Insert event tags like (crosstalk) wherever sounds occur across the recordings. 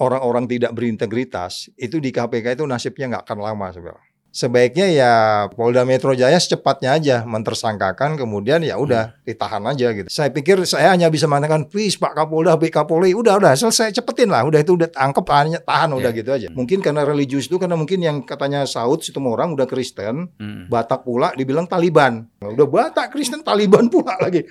orang-orang tidak berintegritas itu di KPK itu nasibnya nggak akan lama sebenarnya. Sebaiknya ya Polda Metro Jaya secepatnya aja mentersangkakan kemudian ya udah ditahan aja gitu. Saya pikir saya hanya bisa mengatakan please Pak Kapolda, Pak Kapolri, udah udah selesai cepetin lah, udah itu udah tangkep tahan, tahan udah Ya. gitu aja. Mungkin karena religius itu karena mungkin yang katanya Saud situ orang udah Kristen, Hmm. Batak pula dibilang Taliban. Udah Batak Kristen Taliban pula lagi.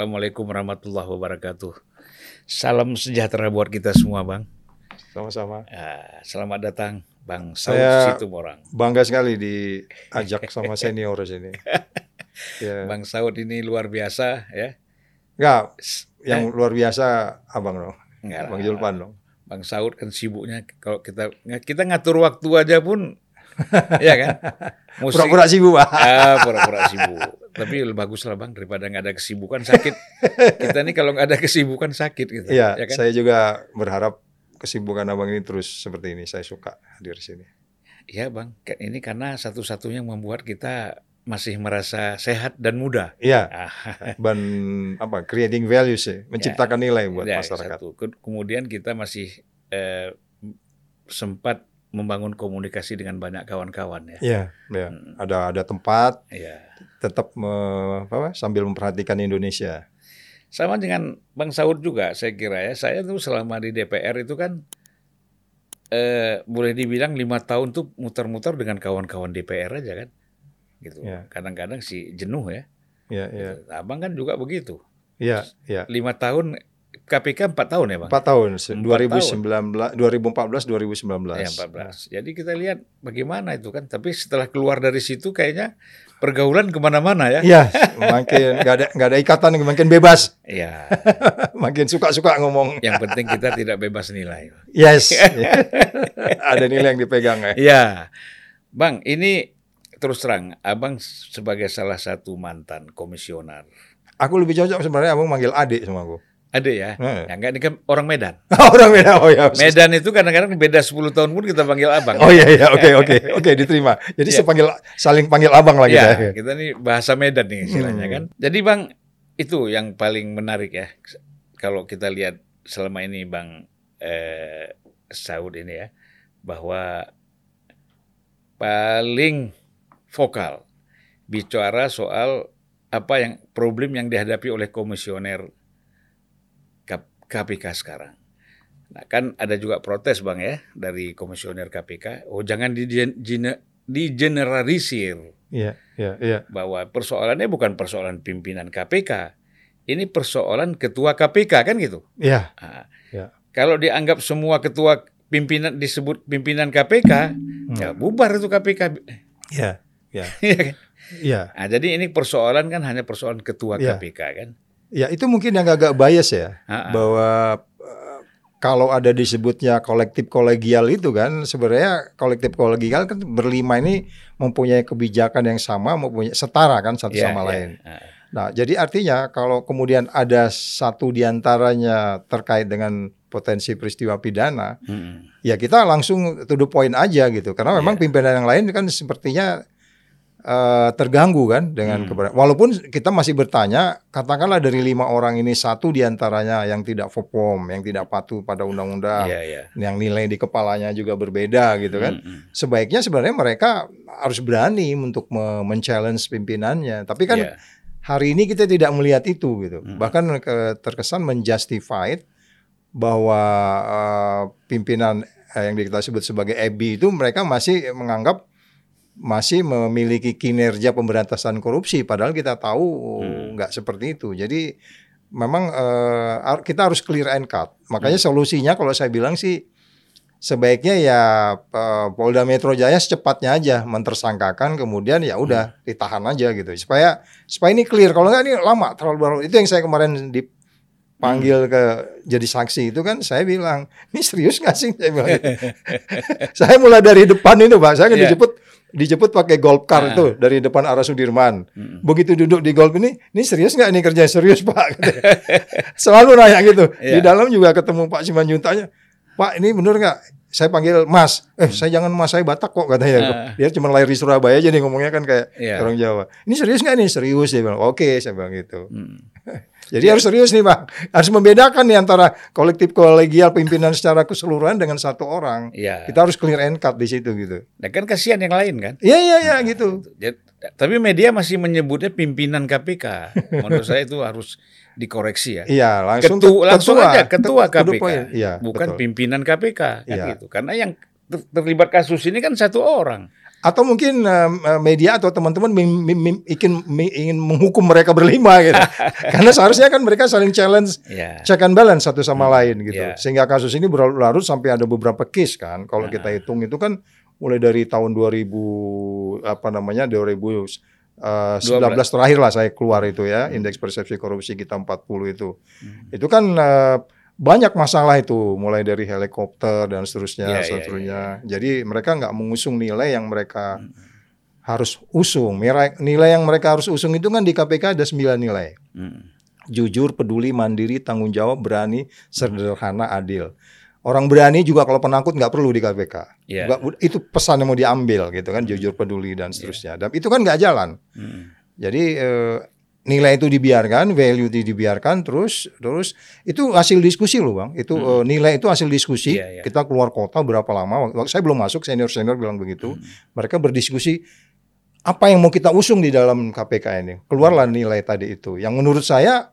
Assalamualaikum warahmatullahi wabarakatuh. Salam sejahtera buat kita semua, Bang. Sama-sama. Ah, selamat datang, Bang Saud Saya- Situmorang. Bangga sekali diajak sama senior sini. (laughs) Ya. Bang Saud ini luar biasa ya. Enggak, yang luar biasa Abang dong. Enggak. Bang Julpan dong. Bang Saud kan sibuknya kalau kita kita ngatur waktu aja pun (laughs) ya kan. Pura-pura sibuk, Pak. ah, pura-pura sibuk. Tapi lebih bagus lah Bang daripada nggak ada kesibukan sakit. Kita nih kalau nggak ada kesibukan sakit gitu. Iya, ya kan? saya juga berharap kesibukan Abang ini terus seperti ini. Saya suka hadir di sini. Iya Bang, ini karena satu-satunya yang membuat kita masih merasa sehat dan muda. Iya, Ah, (laughs) dan apa? Creating values ya, menciptakan nilai buat ya, masyarakat. satu. Ke- Kemudian kita masih eh, sempat membangun komunikasi dengan banyak kawan-kawan ya. Iya, iya. Hmm, Ada ada tempat Iya. tetap me- apa, sambil memperhatikan Indonesia. Sama dengan Bang Saud juga saya kira ya. Saya tuh selama di DPR itu kan eh, boleh dibilang lima tahun tuh muter-muter dengan kawan-kawan DPR aja kan. Gitu. Ya. Kadang-kadang sih jenuh ya. Iya, iya. Abang kan juga begitu. Iya, iya. Lima tahun KPK empat tahun ya bang? Empat tahun, se- Empat 2019, 2014, 2019. Ya, 14. Jadi kita lihat bagaimana itu kan. Tapi setelah keluar dari situ kayaknya pergaulan ke mana-mana ya. Iya, makin nggak ada nggak ada ikatan, makin bebas, Iya. (laughs) makin suka-suka ngomong. Yang penting kita tidak bebas nilai. Yes, (laughs) ada nilai yang dipegang ya. Iya. Bang, ini terus terang, abang sebagai salah satu mantan komisioner. Aku lebih cocok sebenarnya abang manggil adik sama aku. Ada ya? Eh. Ya enggak, ini kan orang Medan. (laughs) Orang beda, oh ya. Medan itu kadang-kadang beda 10 tahun pun kita panggil abang. Oh iya iya oke oke (laughs) oke diterima. Jadi Iya. sepanggil saling panggil abang lagi Ya, ya. kita nih bahasa Medan nih istilahnya Hmm. kan. Jadi Bang, itu yang paling menarik ya. Kalau kita lihat selama ini Bang eh, Saud ini ya, bahwa paling vokal bicara soal apa yang problem yang dihadapi oleh komisioner KPK sekarang. Nah, kan ada juga protes Bang ya dari komisioner KPK, oh jangan digen- gene- digeneralisir Iya iya iya. bahwa persoalannya bukan persoalan pimpinan KPK. Ini persoalan ketua KPK kan gitu. Iya Nah, Ya. Kalau dianggap semua ketua pimpinan disebut pimpinan KPK, ya bubar itu KPK. iya iya (laughs) Iya kan? iya. nah, jadi ini persoalan kan hanya persoalan ketua Iya. KPK kan. Ya itu mungkin yang agak bias ya ah. bahwa eh, kalau ada disebutnya kolektif kolegial itu kan sebenarnya kolektif kolegial kan berlima ini mempunyai kebijakan yang sama, mempunyai setara kan satu Iya, sama iya. lain. Ah, Nah, jadi artinya kalau kemudian ada satu di antaranya terkait dengan potensi peristiwa pidana, mm-mm. ya kita langsung to the point aja gitu. Karena memang Iya. pimpinan yang lain kan sepertinya eh, terganggu kan dengan Hmm. keberadaan. Walaupun kita masih bertanya, katakanlah dari lima orang ini satu di antaranya yang tidak FOPOM, yang tidak patuh pada undang-undang, Iya, iya. yang nilai di kepalanya juga berbeda gitu kan. Mm-mm. Sebaiknya sebenarnya mereka harus berani untuk me- men-challenge pimpinannya. Tapi kan Iya. hari ini kita tidak melihat itu gitu. Hmm. Bahkan ke- terkesan menjustified bahwa eh, pimpinan eh, yang kita sebut sebagai EBI itu mereka masih menganggap masih memiliki kinerja pemberantasan korupsi padahal kita tahu Hmm. nggak seperti itu. Jadi memang ar- kita harus clear and cut. Makanya Hmm. solusinya kalau saya bilang sih sebaiknya ya eh, Polda Metro Jaya secepatnya aja mentersangkakan kemudian ya udah ditahan aja gitu supaya supaya ini clear kalau nggak ini lama terlalu baru itu yang saya kemarin dipanggil ke jadi saksi itu kan saya bilang ini serius nggak sih saya bilang gitu. (laughs) saya mulai dari depan itu pak saya kan Iya. dijemput dijemput pakai golf car Ah. itu dari depan arah Sudirman Mm. begitu duduk di golf ini ini serius nggak ini kerja serius pak (laughs) selalu nanya gitu di Iya. dalam juga ketemu Pak Simanjuntanya Pak ini bener nggak saya panggil Mas eh saya jangan Mas saya Batak kok katanya Hmm. Ah. dia cuma lahir di Surabaya aja nih ngomongnya kan kayak Iya. orang Jawa ini serius nggak nih serius dia bilang oke saya bilang gitu Mm. Jadi harus serius nih Pak harus membedakan nih antara kolektif kolegial pimpinan secara keseluruhan dengan satu orang Iya. kita harus clear and cut di situ gitu Nah, kan kasihan yang lain kan. iya iya iya gitu Ya, tapi media masih menyebutnya pimpinan KPK. Menurut saya itu harus dikoreksi ya. iya langsung Ketua, langsung ketua. aja ketua KPK, iya bukan betul. pimpinan KPK kan Iya. gitu. Karena yang ter- terlibat kasus ini kan satu orang. Atau mungkin uh, media atau teman-teman ingin ingin menghukum mereka berlima gitu. (laughs) Karena seharusnya kan mereka saling challenge Ya. check and balance satu sama lain gitu. Iya. Sehingga kasus ini berlarut sampai ada beberapa case kan. Kalau Nah. kita hitung itu kan mulai dari tahun 2000 apa namanya 2019 terakhir lah saya keluar itu ya Hmm. indeks persepsi korupsi kita 40 itu. Itu kan uh, banyak masalah itu mulai dari helikopter dan seterusnya Iya, iya, seterusnya. Jadi mereka nggak mengusung nilai yang mereka Hmm. harus usung. Nilai, yang mereka harus usung itu kan di KPK ada 9 nilai. Mm. Jujur, peduli, mandiri, tanggung jawab, berani, sederhana, adil. Orang berani juga kalau penakut nggak perlu di KPK. Nggak- itu pesan yang mau diambil gitu kan, jujur, peduli dan seterusnya. Dan itu kan nggak jalan. Mm. Jadi eh, nilai itu dibiarkan, value itu dibiarkan, terus terus itu hasil diskusi loh bang. Itu eh, nilai itu hasil diskusi. Hmm. Iya, iya. Kita keluar kota berapa lama? Saya belum masuk, senior senior bilang begitu. Hmm. Mereka berdiskusi apa yang mau kita usung di dalam KPK ini. Keluarlah nilai tadi itu. Yang menurut saya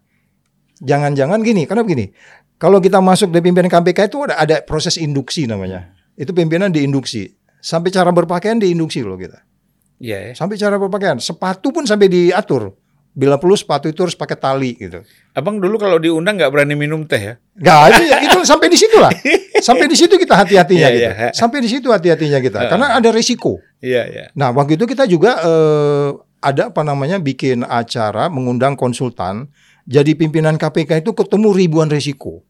jangan-jangan gini, karena begini. Kalau kita masuk di pimpinan KPK itu ada ada proses induksi namanya. Itu pimpinan diinduksi. Sampai cara berpakaian diinduksi loh kita. Iya ya. Sampai cara berpakaian, sepatu pun sampai diatur. Bila perlu sepatu itu harus pakai tali gitu. Abang dulu kalau diundang nggak berani minum teh ya? Gak itu, itu sampai di situ lah. (laughs) Sampai di situ kita hati-hatinya Iya, gitu. iya. Sampai di situ hati-hatinya kita. Karena ada resiko. Iya ya. Nah waktu itu kita juga eh, ada apa namanya bikin acara mengundang konsultan. Jadi pimpinan KPK itu ketemu ribuan resiko.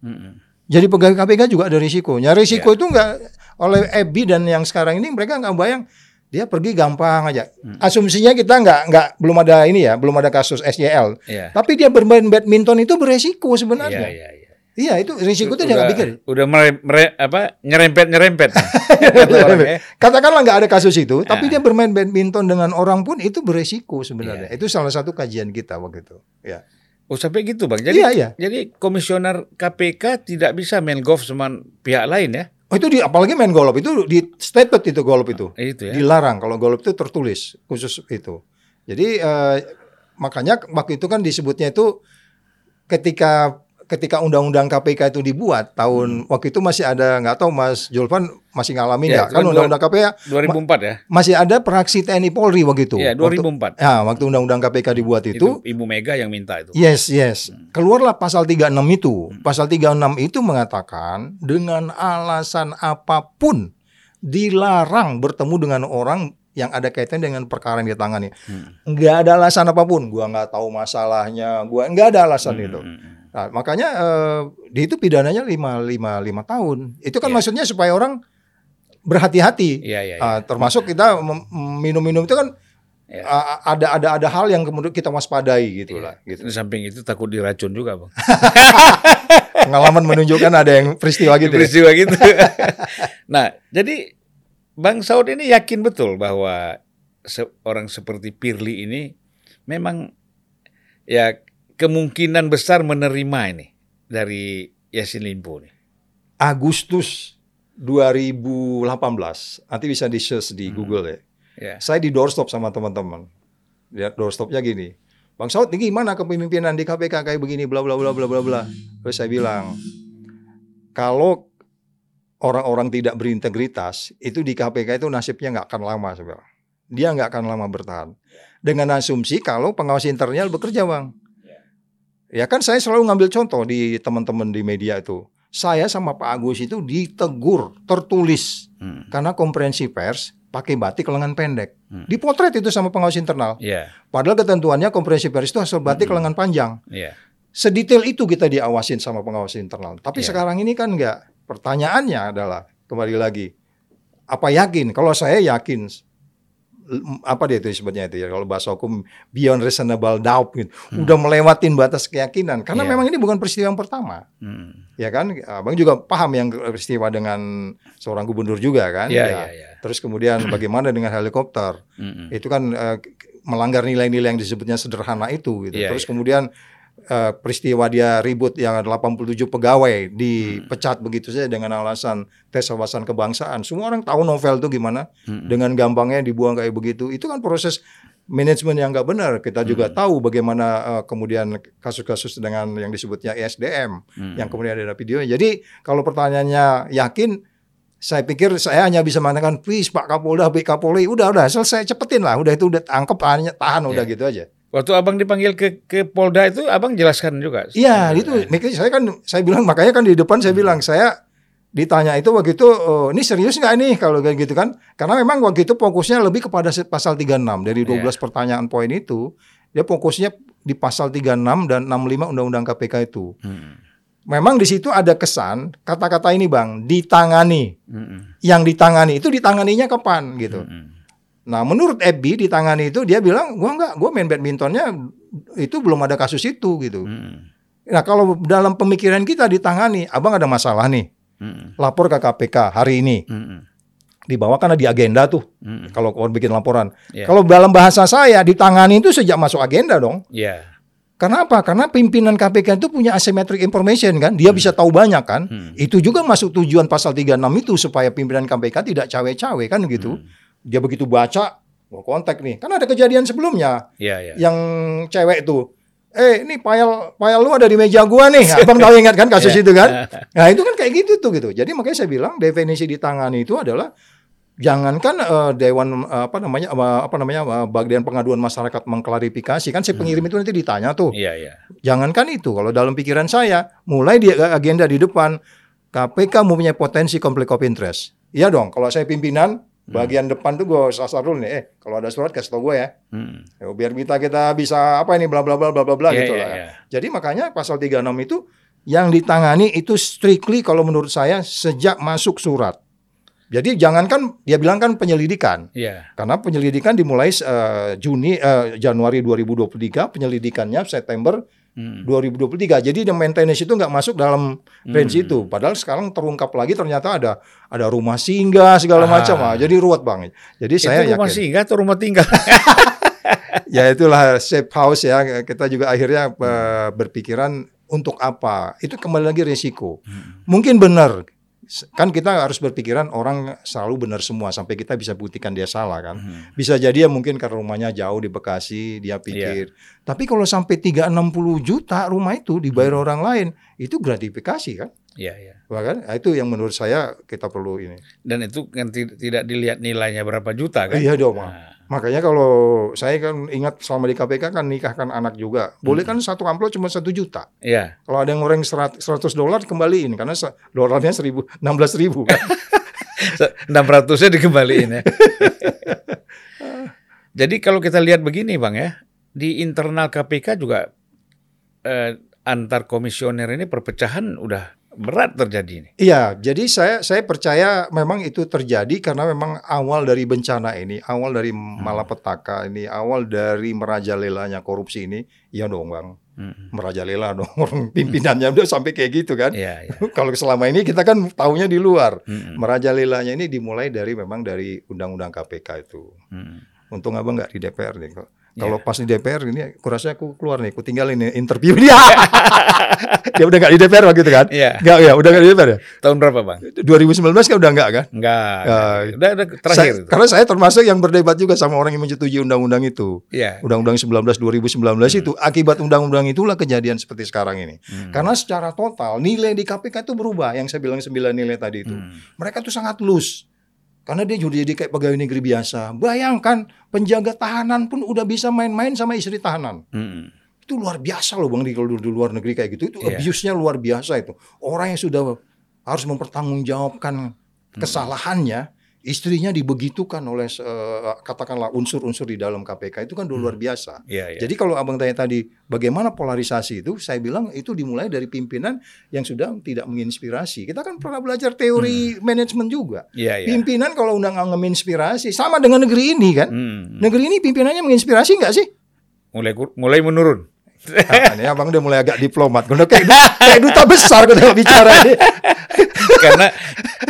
Jadi pegawai KPK juga ada risikonya. Risiko Iya. itu enggak oleh EBI dan yang sekarang ini mereka nggak bayang dia pergi gampang aja. Hmm. Asumsinya kita nggak nggak belum ada ini ya, belum ada kasus SYL. Iya. Tapi dia bermain badminton itu beresiko Iya sebenarnya. iya iya. Iya itu risiko itu dia nggak pikir. Udah mere, mere- apa nyerempet (laughs) nyerempet. Ya. Katakanlah nggak ada kasus itu, Ah. tapi dia bermain badminton dengan orang pun itu beresiko sebenarnya. Itu salah satu kajian kita waktu itu. Ya. Oh sampai gitu bang. Jadi Iya iya. jadi komisioner KPK tidak bisa main golf sama pihak lain ya? Oh itu di apalagi main golf itu di stated itu golf itu. Itu ya. dilarang kalau golf itu tertulis khusus itu. Jadi eh, makanya waktu itu kan disebutnya itu ketika ketika undang-undang KPK itu dibuat tahun waktu itu masih ada nggak tahu Mas Julvan masih ngalamin Hmm. Ya, nggak kan itu undang-undang KPK 2004 ya? masih ada praksi TNI Polri waktu itu. Waktu- 2004. ya waktu undang-undang KPK dibuat Itu itu, Ibu Mega yang minta itu. yes yes Hmm. keluarlah pasal 36 itu. Pasal 36 itu mengatakan dengan alasan apa pun dilarang bertemu dengan orang yang ada kaitan dengan perkara yang ditangani. Hmm. Nggak ada alasan apa pun. Gua nggak tahu masalahnya. Gua nggak ada alasan itu. Hmm, hmm, Nah, makanya eh, di itu pidananya lima lima lima tahun. Itu kan Iya. maksudnya supaya orang berhati-hati. Iya iya. iya. Ah, termasuk kita minum-minum itu kan Iya. ah, ada ada ada hal yang kemudian kita waspadai gitu lah. Di Gitu. samping itu takut diracun juga bang. (laughs) Pengalaman menunjukkan ada yang peristiwa gitu. ya. Peristiwa gitu. (laughs) nah jadi Bang Saud ini yakin betul bahwa seorang seperti Pirli ini memang ya kemungkinan besar menerima ini dari Yasin Limpo nih. Agustus 2018. Nanti bisa di search di Hmm. Google ya. Ya. Saya di doorstop sama teman-teman. Lihat doorstopnya gini. Bang Saud ini gimana kepemimpinan di KPK kayak begini bla bla bla bla bla bla. Terus saya bilang kalau orang-orang tidak berintegritas itu di KPK itu nasibnya nggak akan lama sebenarnya. Dia nggak akan lama bertahan. Dengan asumsi kalau pengawas internal bekerja bang. Ya kan saya selalu ngambil contoh di teman-teman di media itu. saya sama Pak Agus itu ditegur tertulis Hmm. karena konferensi pers pakai batik lengan pendek. Hmm. Dipotret itu sama pengawas internal. Iya, Padahal ketentuannya konferensi pers itu asal batik Hmm. lengan panjang. iya. Sedetail itu kita diawasin sama pengawas internal. Tapi Iya. sekarang ini kan enggak. Pertanyaannya adalah kembali lagi, apa yakin? Kalau saya yakin, apa dia itu sebetulnya itu ya? Kalau bahasa hukum beyond reasonable doubt, gitu. udah melewatin batas keyakinan. Karena Hmm. Iya. memang ini bukan peristiwa yang pertama, Hmm. ya kan? Abang juga paham yang peristiwa dengan seorang gubernur juga kan? Iya, Ya. iya, iya. Terus kemudian (clears throat) bagaimana dengan helikopter? Hmm. itu kan eh, melanggar nilai-nilai yang disebutnya sederhana itu gitu. Iya, Terus iya. kemudian eh, peristiwa dia ribut yang 87 pegawai dipecat begitu saja dengan alasan tes wawasan kebangsaan. Semua orang tahu novel itu gimana Hmm. dengan gampangnya dibuang kayak begitu. Itu kan proses manajemen yang nggak benar. Kita juga tahu bagaimana eh, kemudian kasus-kasus dengan yang disebutnya ESDM Hmm. yang kemudian ada videonya. Jadi kalau pertanyaannya yakin, saya pikir saya hanya bisa mengatakan please Pak Kapolda, Pak Kapolri, udah udah selesai cepetin lah, udah itu udah tangkep tahan, tahan udah Ya. gitu aja. Waktu abang dipanggil ke ke Polda itu, abang jelaskan juga. Iya itu, makanya saya kan saya bilang makanya kan di depan saya bilang saya ditanya itu waktu itu oh, ini serius nggak nih kalau kayak gitu kan? Karena memang waktu itu fokusnya lebih kepada pasal 36 dari 12 pertanyaan poin itu dia fokusnya di pasal 36 dan 65 Undang-Undang KPK itu. Hmm. Memang di situ ada kesan kata-kata ini bang ditangani. Hmm. Yang ditangani itu ditanganinya kapan gitu. Hmm. Nah menurut Ebi ditangani itu dia bilang gua nggak, gua main badmintonnya itu belum ada kasus itu gitu. Hmm. Nah kalau dalam pemikiran kita ditangani, abang ada masalah nih, Hmm. lapor ke KPK hari ini, Hmm. dibawa karena di agenda tuh. Hmm. Kalau kau bikin laporan, Iya. kalau dalam bahasa saya ditangani itu sejak masuk agenda dong. Iya. Karena apa? Karena pimpinan KPK itu punya asymmetric information kan, dia bisa tahu banyak kan. Hmm. Itu juga masuk tujuan pasal 36 itu supaya pimpinan KPK tidak cawe-cawe kan gitu. Hmm. Dia begitu baca, gua kontak nih. Kan ada kejadian sebelumnya Iya, iya. yang cewek itu. Eh, ini file file lu ada di meja gua nih. (laughs) Abang tahu ingat kan kasus Iya. itu kan? (laughs) Nah, itu kan kayak gitu tuh gitu. Jadi makanya saya bilang definisi ditangani itu adalah jangankan eh, dewan eh, apa namanya eh, apa namanya eh, bagian pengaduan masyarakat mengklarifikasi kan si pengirim itu nanti ditanya tuh. Iya, iya. Jangankan itu, kalau dalam pikiran saya, mulai di agenda di depan, KPK mempunyai potensi konflik of interest. Iya dong, kalau saya pimpinan, bagian depan tuh gue sasar dulu nih, eh kalau ada surat kasih tau gue ya. Hmm. Ya, biar kita kita bisa apa ini bla bla bla bla bla bla Iya, gitu iya, lah. iya. Jadi makanya pasal 36 itu yang ditangani itu strictly kalau menurut saya sejak masuk surat. Jadi jangankan dia bilang kan penyelidikan. Iya. Karena penyelidikan dimulai eh, Juni eh, Januari 2023, penyelidikannya September Hmm. 2023. Jadi the maintenance itu nggak masuk dalam range Hmm. itu. Padahal sekarang terungkap lagi ternyata ada ada rumah singgah segala Ah. macam. Ah, jadi ruwet banget. Jadi saya itu rumah yakin. singgah atau rumah tinggal? (laughs) Ya itulah safe house ya. Kita juga akhirnya eh, berpikiran untuk apa? Itu kembali lagi resiko. Hmm. Mungkin benar. Kan kita harus berpikiran orang selalu benar semua sampai kita bisa buktikan dia salah kan. Hmm. Bisa jadi ya mungkin karena rumahnya jauh di Bekasi, dia pikir. Tapi kalau sampai 360 juta rumah itu dibayar orang lain, itu gratifikasi kan? Iya, iya. Bahkan nah, itu yang menurut saya kita perlu ini. Dan itu kan ti- tidak dilihat nilainya berapa juta kan? Iya dong. Nah, Makanya kalau saya kan ingat selama di KPK kan nikahkan anak juga. Boleh kan satu amplop cuma satu juta. Iya. Kalau ada yang ngoreng 100 dolar kembaliin karena dolarnya 1000 16 ribu kan. (laughs) 600-nya dikembaliin ya. (laughs) Jadi kalau kita lihat begini Bang ya, di internal KPK juga eh, antar komisioner ini perpecahan udah berat terjadi ini. Iya, jadi saya saya percaya memang itu terjadi karena memang awal dari bencana ini, awal dari malapetaka ini, awal dari merajalelanya korupsi ini, ya dong bang, Hmm. merajalela dong (laughs) orang pimpinannya udah sampai kayak gitu kan. Iya, iya. (laughs) Kalau selama ini kita kan taunya di luar, Hmm. merajalelanya ini dimulai dari memang dari undang-undang KPK itu. Hmm. Untung abang nggak di DPR nih. Kalau- Iya. Kalau pas di DPR ini, kurasa aku keluar nih, aku tinggal ini interview dia. dia udah nggak di DPR waktu itu kan? Iya. Nggak ya, udah nggak di DPR ya? Tahun berapa Bang? 2019 kan udah nggak kan? Enggak. Ya, udah, udah terakhir Saya- itu. karena saya termasuk yang berdebat juga sama orang yang menyetujui undang-undang itu. Iya. Undang-undang 19 2019 itu akibat undang-undang itulah kejadian seperti sekarang ini. Hmm. Karena secara total nilai di KPK itu berubah yang saya bilang 9 nilai tadi itu. Hmm. Mereka tuh sangat loose. Karena dia jadi jadi kayak pegawai negeri biasa. Bayangkan penjaga tahanan pun udah bisa main-main sama istri tahanan. Hmm. itu luar biasa loh bang di kalau di luar negeri kayak gitu itu Iya. abuse-nya luar biasa itu orang yang sudah harus mempertanggungjawabkan kesalahannya istrinya dibegitukan oleh eh, katakanlah unsur-unsur di dalam KPK itu kan udah luar biasa Iya, iya. jadi kalau abang tanya tadi bagaimana polarisasi itu, saya bilang itu dimulai dari pimpinan yang sudah tidak menginspirasi. Kita kan pernah belajar teori manajemen juga. Iya, iya. Pimpinan kalau udah nggak menginspirasi, sama dengan negeri ini kan. Hmm. Negeri ini pimpinannya menginspirasi nggak sih? Mulai mulai menurun. Nah, ini abang udah mulai agak diplomat. Udah kayak, kayak duta besar kalau bicara ini. (laughs) Karena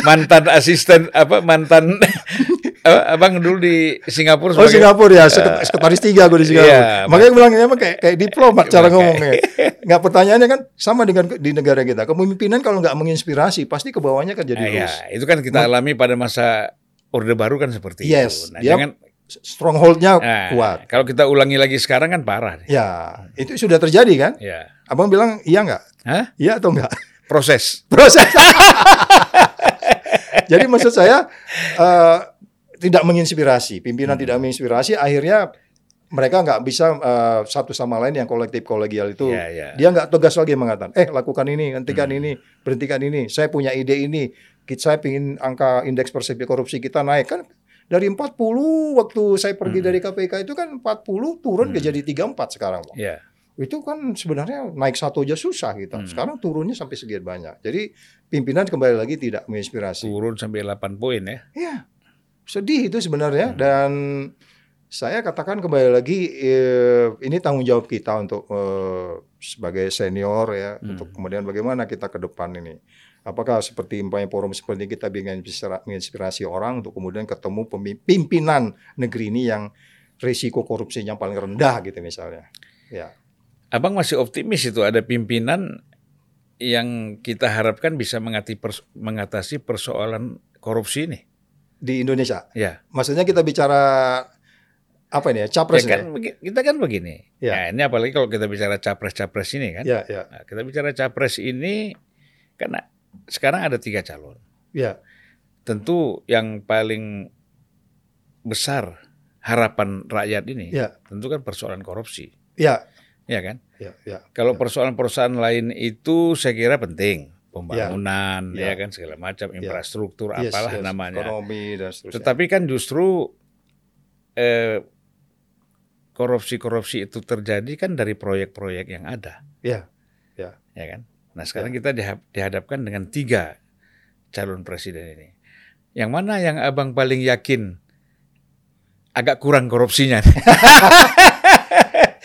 mantan asisten apa mantan (laughs) abang dulu di Singapura Oh sebagai Singapura ya, seket- sekretaris tiga gue di Singapura. Iya, Makanya gue bilang emang kayak, kayak diplomat cara ngomongnya. (laughs) Nggak pertanyaannya kan sama dengan di negara kita. Kepemimpinan kalau nggak menginspirasi, pasti ke bawahnya kan jadi Ah, ya, lurus. itu kan kita alami pada masa Orde Baru kan seperti Yes, itu. Nah, dia- jangan Strongholdnya nah, kuat. Kalau kita ulangi lagi sekarang kan parah. nih. Ya, itu sudah terjadi kan? Ya. Abang bilang iya nggak? Hah? Iya atau enggak? Proses. (laughs) Proses. (laughs) Jadi maksud saya eh, tidak menginspirasi, pimpinan Hmm. tidak menginspirasi, akhirnya mereka nggak bisa eh, satu sama lain yang kolektif kolegial itu. Ya, ya. Dia nggak tegas lagi mengatakan, eh lakukan ini, hentikan Hmm. ini, berhentikan ini. Saya punya ide ini. Saya ingin angka indeks persepsi korupsi kita naik kan dari 40 waktu saya pergi Hmm. dari KPK itu kan 40 turun ke Hmm. jadi 34 sekarang. Bang. Ya. itu kan sebenarnya naik satu aja susah kita. Hmm. Sekarang turunnya sampai segitu banyak. Jadi pimpinan kembali lagi tidak menginspirasi. Turun sampai 8 poin ya. Iya, sedih itu sebenarnya Hmm. dan saya katakan kembali lagi eh, ini tanggung jawab kita untuk eh, sebagai senior ya Hmm. untuk kemudian bagaimana kita ke depan ini. Apakah seperti umpamanya forum seperti ini kita menginspirasi orang untuk kemudian ketemu pimpinan negeri ini yang risiko korupsinya paling rendah gitu misalnya. Ya. Abang masih optimis itu ada pimpinan yang kita harapkan bisa mengatasi persoalan korupsi ini. di Indonesia. Ya. Maksudnya kita bicara apa ini ya? Capres Ya kan ya? begi- kita kan begini. Ya. Nah, ini apalagi kalau kita bicara capres-capres ini kan. Ya, ya, Nah, kita bicara capres ini karena sekarang ada tiga calon. ya. Tentu yang paling besar harapan rakyat ini Ya. tentu kan persoalan korupsi, Ya, ya kan? ya, ya. Kalau Ya. persoalan-persoalan lain itu saya kira penting, pembangunan, Ya. ya, kan segala macam, Ya. infrastruktur, Yes, apalah yes. namanya. Ekonomi dan seterusnya. Tetapi kan justru eh, korupsi-korupsi itu terjadi kan dari proyek-proyek yang ada, Ya, ya kan? Nah sekarang kita diha- dihadapkan dengan tiga calon presiden ini. Yang mana yang abang paling yakin agak kurang korupsinya? (laughs)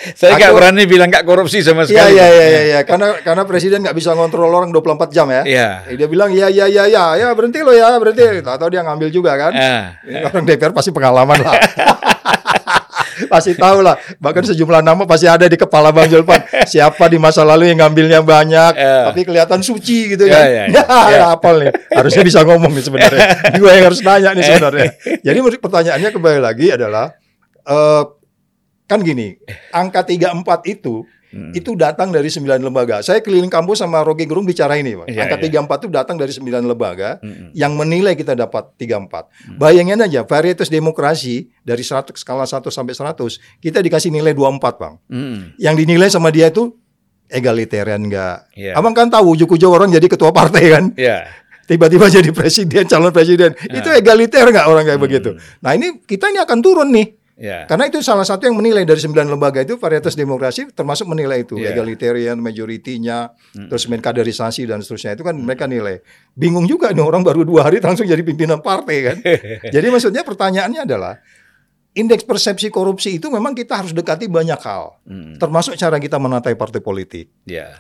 Saya nggak berani bilang nggak korupsi sama Iya, sekali. iya, iya, iya, ya. karena karena presiden nggak bisa ngontrol orang 24 jam ya. Iya. Eh, Dia bilang ya, ya, ya, ya, ya berhenti lo ya, berhenti. Tahu dia ngambil juga kan? Ini orang DPR pasti pengalaman lah. (laughs) pasti tahu lah. Bahkan sejumlah nama pasti ada di kepala Bang Julpan. (laughs) Siapa di masa lalu yang ngambilnya banyak, Ya. tapi kelihatan suci gitu Ya, kan. Ya, ya. ya, apal nih. Harusnya bisa ngomong nih sebenarnya. (laughs) Gue yang harus nanya nih sebenarnya. (laughs) Jadi pertanyaannya kembali lagi adalah eh, kan gini, angka 34 itu Hmm. itu datang dari sembilan lembaga. Saya keliling kampus sama Rocky Gerung bicara ini, Pak. Iya, Angka iya. 34 itu datang dari sembilan lembaga Mm-mm. yang menilai kita dapat 34. Hmm. Bayangin aja varietas demokrasi dari 100 skala 1 sampai 100, kita dikasih nilai 24, Bang. Mm-mm. Yang dinilai sama dia itu egalitarian enggak. Iya. Abang kan tahu ujuk-ujuk orang jadi ketua partai kan. Ya. Tiba-tiba jadi presiden, calon presiden. Itu egaliter enggak orang kayak Hmm. begitu. Nah, ini kita ini akan turun nih. Ya. Karena itu salah satu yang menilai dari sembilan lembaga itu varietas demokrasi termasuk menilai itu Iya. egalitarian, majoritinya, Mm. terus main kaderisasi dan seterusnya itu kan mereka nilai. Bingung juga nih orang baru dua hari langsung jadi pimpinan partai kan. (laughs) jadi maksudnya pertanyaannya adalah indeks persepsi korupsi itu memang kita harus dekati banyak hal, Mm. termasuk cara kita menata partai politik, Ya.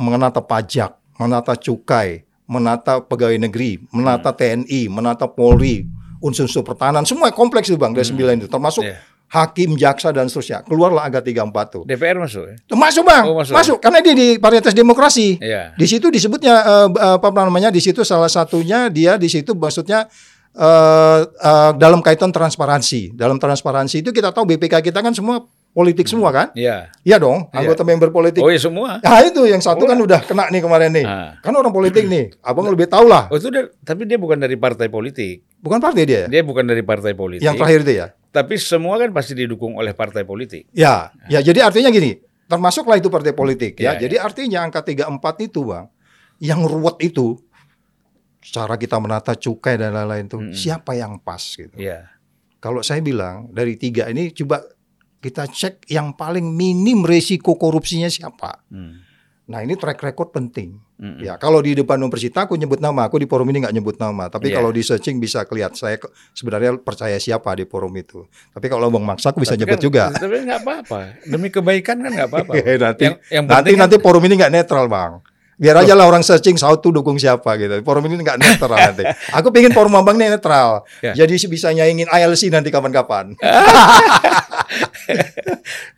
menata pajak, menata cukai, menata pegawai negeri, menata TNI, menata Polri, unsur-unsur pertahanan, semua kompleks itu bang dari sembilan itu, termasuk Iya. hakim, jaksa dan seterusnya. Keluarlah agak 34 tuh. DPR masuk ya? Masuk bang, Oh, masuk. masuk. Karena dia di varietas demokrasi. Iya. Di situ disebutnya eh, apa namanya? Di situ salah satunya dia di situ maksudnya eh, eh, dalam kaitan transparansi. Dalam transparansi itu kita tahu BPK kita kan semua politik semua kan? Iya. Iya dong, anggota member politik. Oh ya semua. Nah itu yang satu kan udah kena nih kemarin nih. Ah. Kan orang politik nih, abang lebih tahu lah. Oh itu dia, tapi dia bukan dari partai politik. Bukan partai dia ya? Dia bukan dari partai politik. Yang terakhir itu ya? Tapi semua kan pasti didukung oleh partai politik. Ya, ya jadi artinya gini, termasuklah itu partai politik ya. Ya, Jadi artinya angka 34 itu, Bang, yang ruwet itu cara kita menata cukai dan lain-lain itu Mm-mm. siapa yang pas gitu. Iya. Kalau saya bilang dari tiga ini coba kita cek yang paling minim resiko korupsinya siapa. Hmm. Nah ini track record penting. Mm-mm. Ya kalau di depan universitas aku nyebut nama, aku di forum ini nggak nyebut nama. Tapi Iya. kalau di searching bisa kelihatan saya sebenarnya percaya siapa di forum itu. Tapi kalau bang maksa aku bisa Tapi nyebut kan- juga. Tapi nggak apa-apa. Demi kebaikan kan nggak apa-apa. (laughs) nanti yang, yang nanti kan- nanti forum ini nggak netral bang. Biar aja lah orang searching Saud tuh dukung siapa gitu. Forum ini nggak netral (laughs) nanti. Aku pengen forum abang ini netral. Ya. Jadi bisa nyaingin ILC nanti kapan-kapan. (laughs)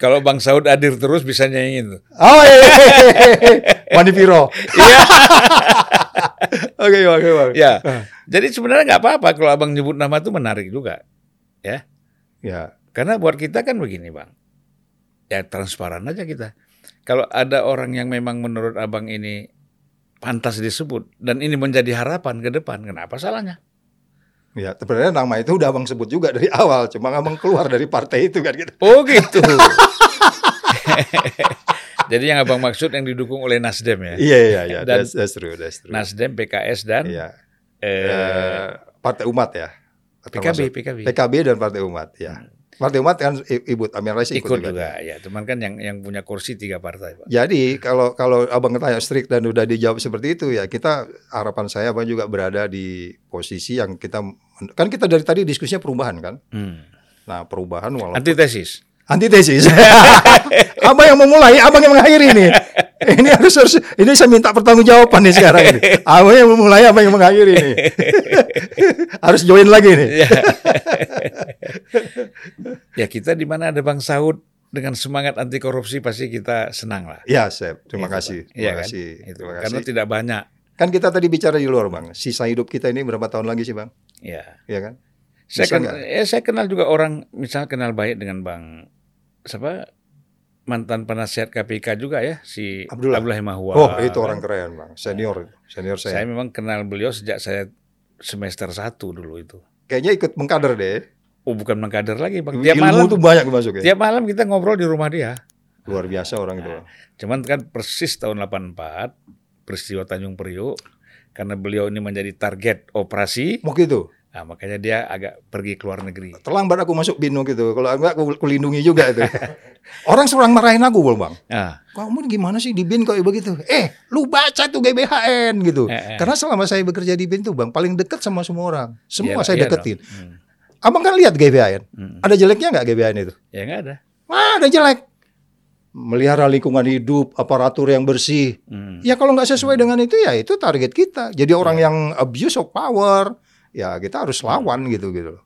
kalau Bang Saud hadir terus bisa nyanyiin tuh. Oh iya. iya, iya. Manipiro. Iya. (laughs) Oke oke bang. ya. Jadi sebenarnya nggak apa-apa kalau Abang nyebut nama itu menarik juga. Ya. Ya. Karena buat kita kan begini, Bang. Ya transparan aja kita. Kalau ada orang yang memang menurut Abang ini pantas disebut dan ini menjadi harapan ke depan, kenapa salahnya? Ya, sebenarnya nama itu udah abang sebut juga dari awal, cuma abang keluar dari partai itu kan gitu. Oh gitu. (laughs) Jadi yang Abang maksud yang didukung oleh Nasdem ya. Iya iya iya, that's, that's true, that's true. Nasdem, PKS dan Iya. eh, Eh, Partai Umat ya. PKB, termasuk. PKB. PKB dan Partai Umat ya. Partai Umat kan Ibu Amin Rais ikut, ikut juga. juga. ya. Cuman kan yang yang punya kursi tiga partai, Pak. Jadi kalau kalau abang tanya strict dan udah dijawab seperti itu ya kita harapan saya abang juga berada di posisi yang kita kan kita dari tadi diskusinya perubahan kan. Hmm. Nah perubahan walaupun Antitesis. Antitesis. (laughs) abang yang memulai, abang yang mengakhiri ini. Ini harus harus ini saya minta pertanggungjawaban nih sekarang ini. (laughs) Abang yang memulai, abang yang mengakhiri ini. (laughs) harus join lagi nih. Ya. ya kita di mana ada Bang Saud dengan semangat anti korupsi pasti kita senang lah. Ya, Sep. Terima Itu, kasih. Pak. Terima Iya kan? kasih. Itu. Terima Karena kasih. tidak banyak. Kan kita tadi bicara di luar, Bang. Sisa hidup kita ini berapa tahun lagi sih, Bang? Ya. Iya kan? Saya kenal, eh, saya kenal juga orang misalnya kenal baik dengan Bang siapa mantan penasihat KPK juga ya si Abdullah. Mahwa. Oh, itu kan. orang keren, Bang. Senior, senior Saya saya. memang kenal beliau sejak saya semester 1 dulu itu. Kayaknya ikut mengkader deh. Oh, bukan mengkader lagi, Bang. Tiap Ilmu malam tuh banyak masuk ya. tiap malam kita ngobrol di rumah dia. Luar biasa orang itu. Bang. Cuman kan persis tahun 84 peristiwa Tanjung Priok karena beliau ini menjadi target operasi, Mau gitu. Nah, makanya dia agak pergi ke luar negeri. Terlambat aku masuk BIN gitu. Kalau enggak aku kulindungi juga itu. (laughs) orang serang marahin aku, Bang. Bang. Ah, Kamu gimana sih di BIN kok begitu? Eh, lu baca tuh GBHN gitu. Eh, eh. Karena selama saya bekerja di BIN tuh, Bang, paling dekat sama semua orang. Semua iya- saya iya deketin. Hmm, Abang kan lihat GBHN. hmm. Ada jeleknya nggak GBHN itu? Ya nggak ada. Wah, ada jelek. Melihara lingkungan hidup, aparatur yang bersih. Hmm. Ya kalau nggak sesuai dengan itu ya itu target kita. Jadi orang Iya. yang abuse of power, ya kita harus lawan gitu gitu. loh.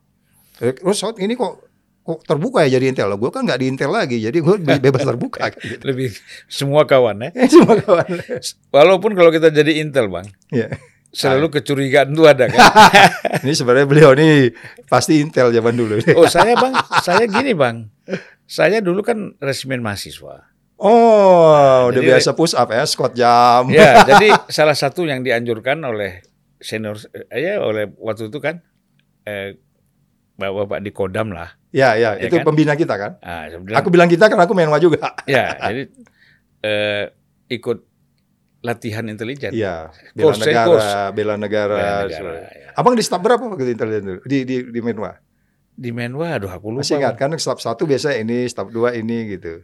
Eh, Terus saat ini kok kok terbuka ya jadi intel. Gue kan nggak di intel lagi, jadi gue bebas terbuka. (laughs) gitu. Lebih semua kawan ya. (laughs) Semua kawan. Walaupun kalau kita jadi intel bang, Ya. selalu kecurigaan itu ada kan. (laughs) Ini sebenarnya beliau nih pasti intel zaman dulu. Oh saya bang, saya gini bang, saya dulu kan resimen mahasiswa. Oh, udah Jadi- biasa push up ya, squat jam. Ya, jadi salah satu yang dianjurkan oleh senior, eh, ya oleh waktu itu kan, eh, bapak-bapak di Kodam lah. Ya, ya, Ya itu kan? pembina kita kan. Ah, Aku bilang kita karena aku menwa juga. (laughs) ya, jadi eh, ikut latihan intelijen. Iya, bela Course, saya negara, course. bela negara. Bela negara, ya. Abang di staf berapa waktu intelijen dulu? Di di di Menwa. Di Menwa, aduh aku lupa. Masih ingat kan staf satu biasa ini, staf dua ini gitu.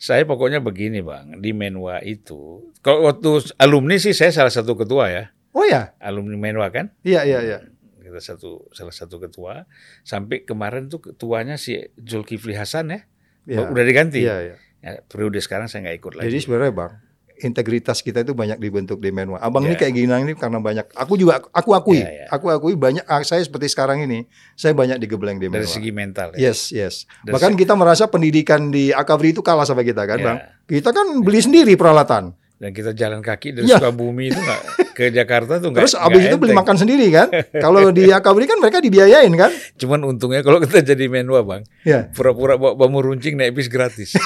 Saya pokoknya begini bang, di Menwa itu, kalau waktu alumni sih saya salah satu ketua ya, Oh ya, alumni Menwa kan. iya iya iya. kita satu salah satu ketua sampai kemarin tuh ketuanya si Zulkifli Hasan ya, Iya. udah diganti Iya iya. Ya, periode sekarang saya nggak ikut lagi Jadi sebenarnya bang, integritas kita itu banyak dibentuk di Menwa. Abang ini Iya. kayak gini ini karena banyak. Aku juga aku akui, Iya, iya. aku akui banyak. ah, Saya seperti sekarang ini, saya banyak digebleng di dari Menwa. segi mental ya. Yes, yes. Dari Bahkan kita merasa pendidikan di Akabri itu kalah sama kita kan, Ya. Bang. Kita kan beli sendiri peralatan. Dan kita jalan kaki dari Iya. Sukabumi itu nggak ke Jakarta tuh nggak Terus abis itu beli makan sendiri kan. (laughs) Kalau di Akabri kan mereka dibiayain kan. cuman untungnya kalau kita jadi menwa bang Ya. pura-pura bawa bambu runcing naik bis gratis (laughs)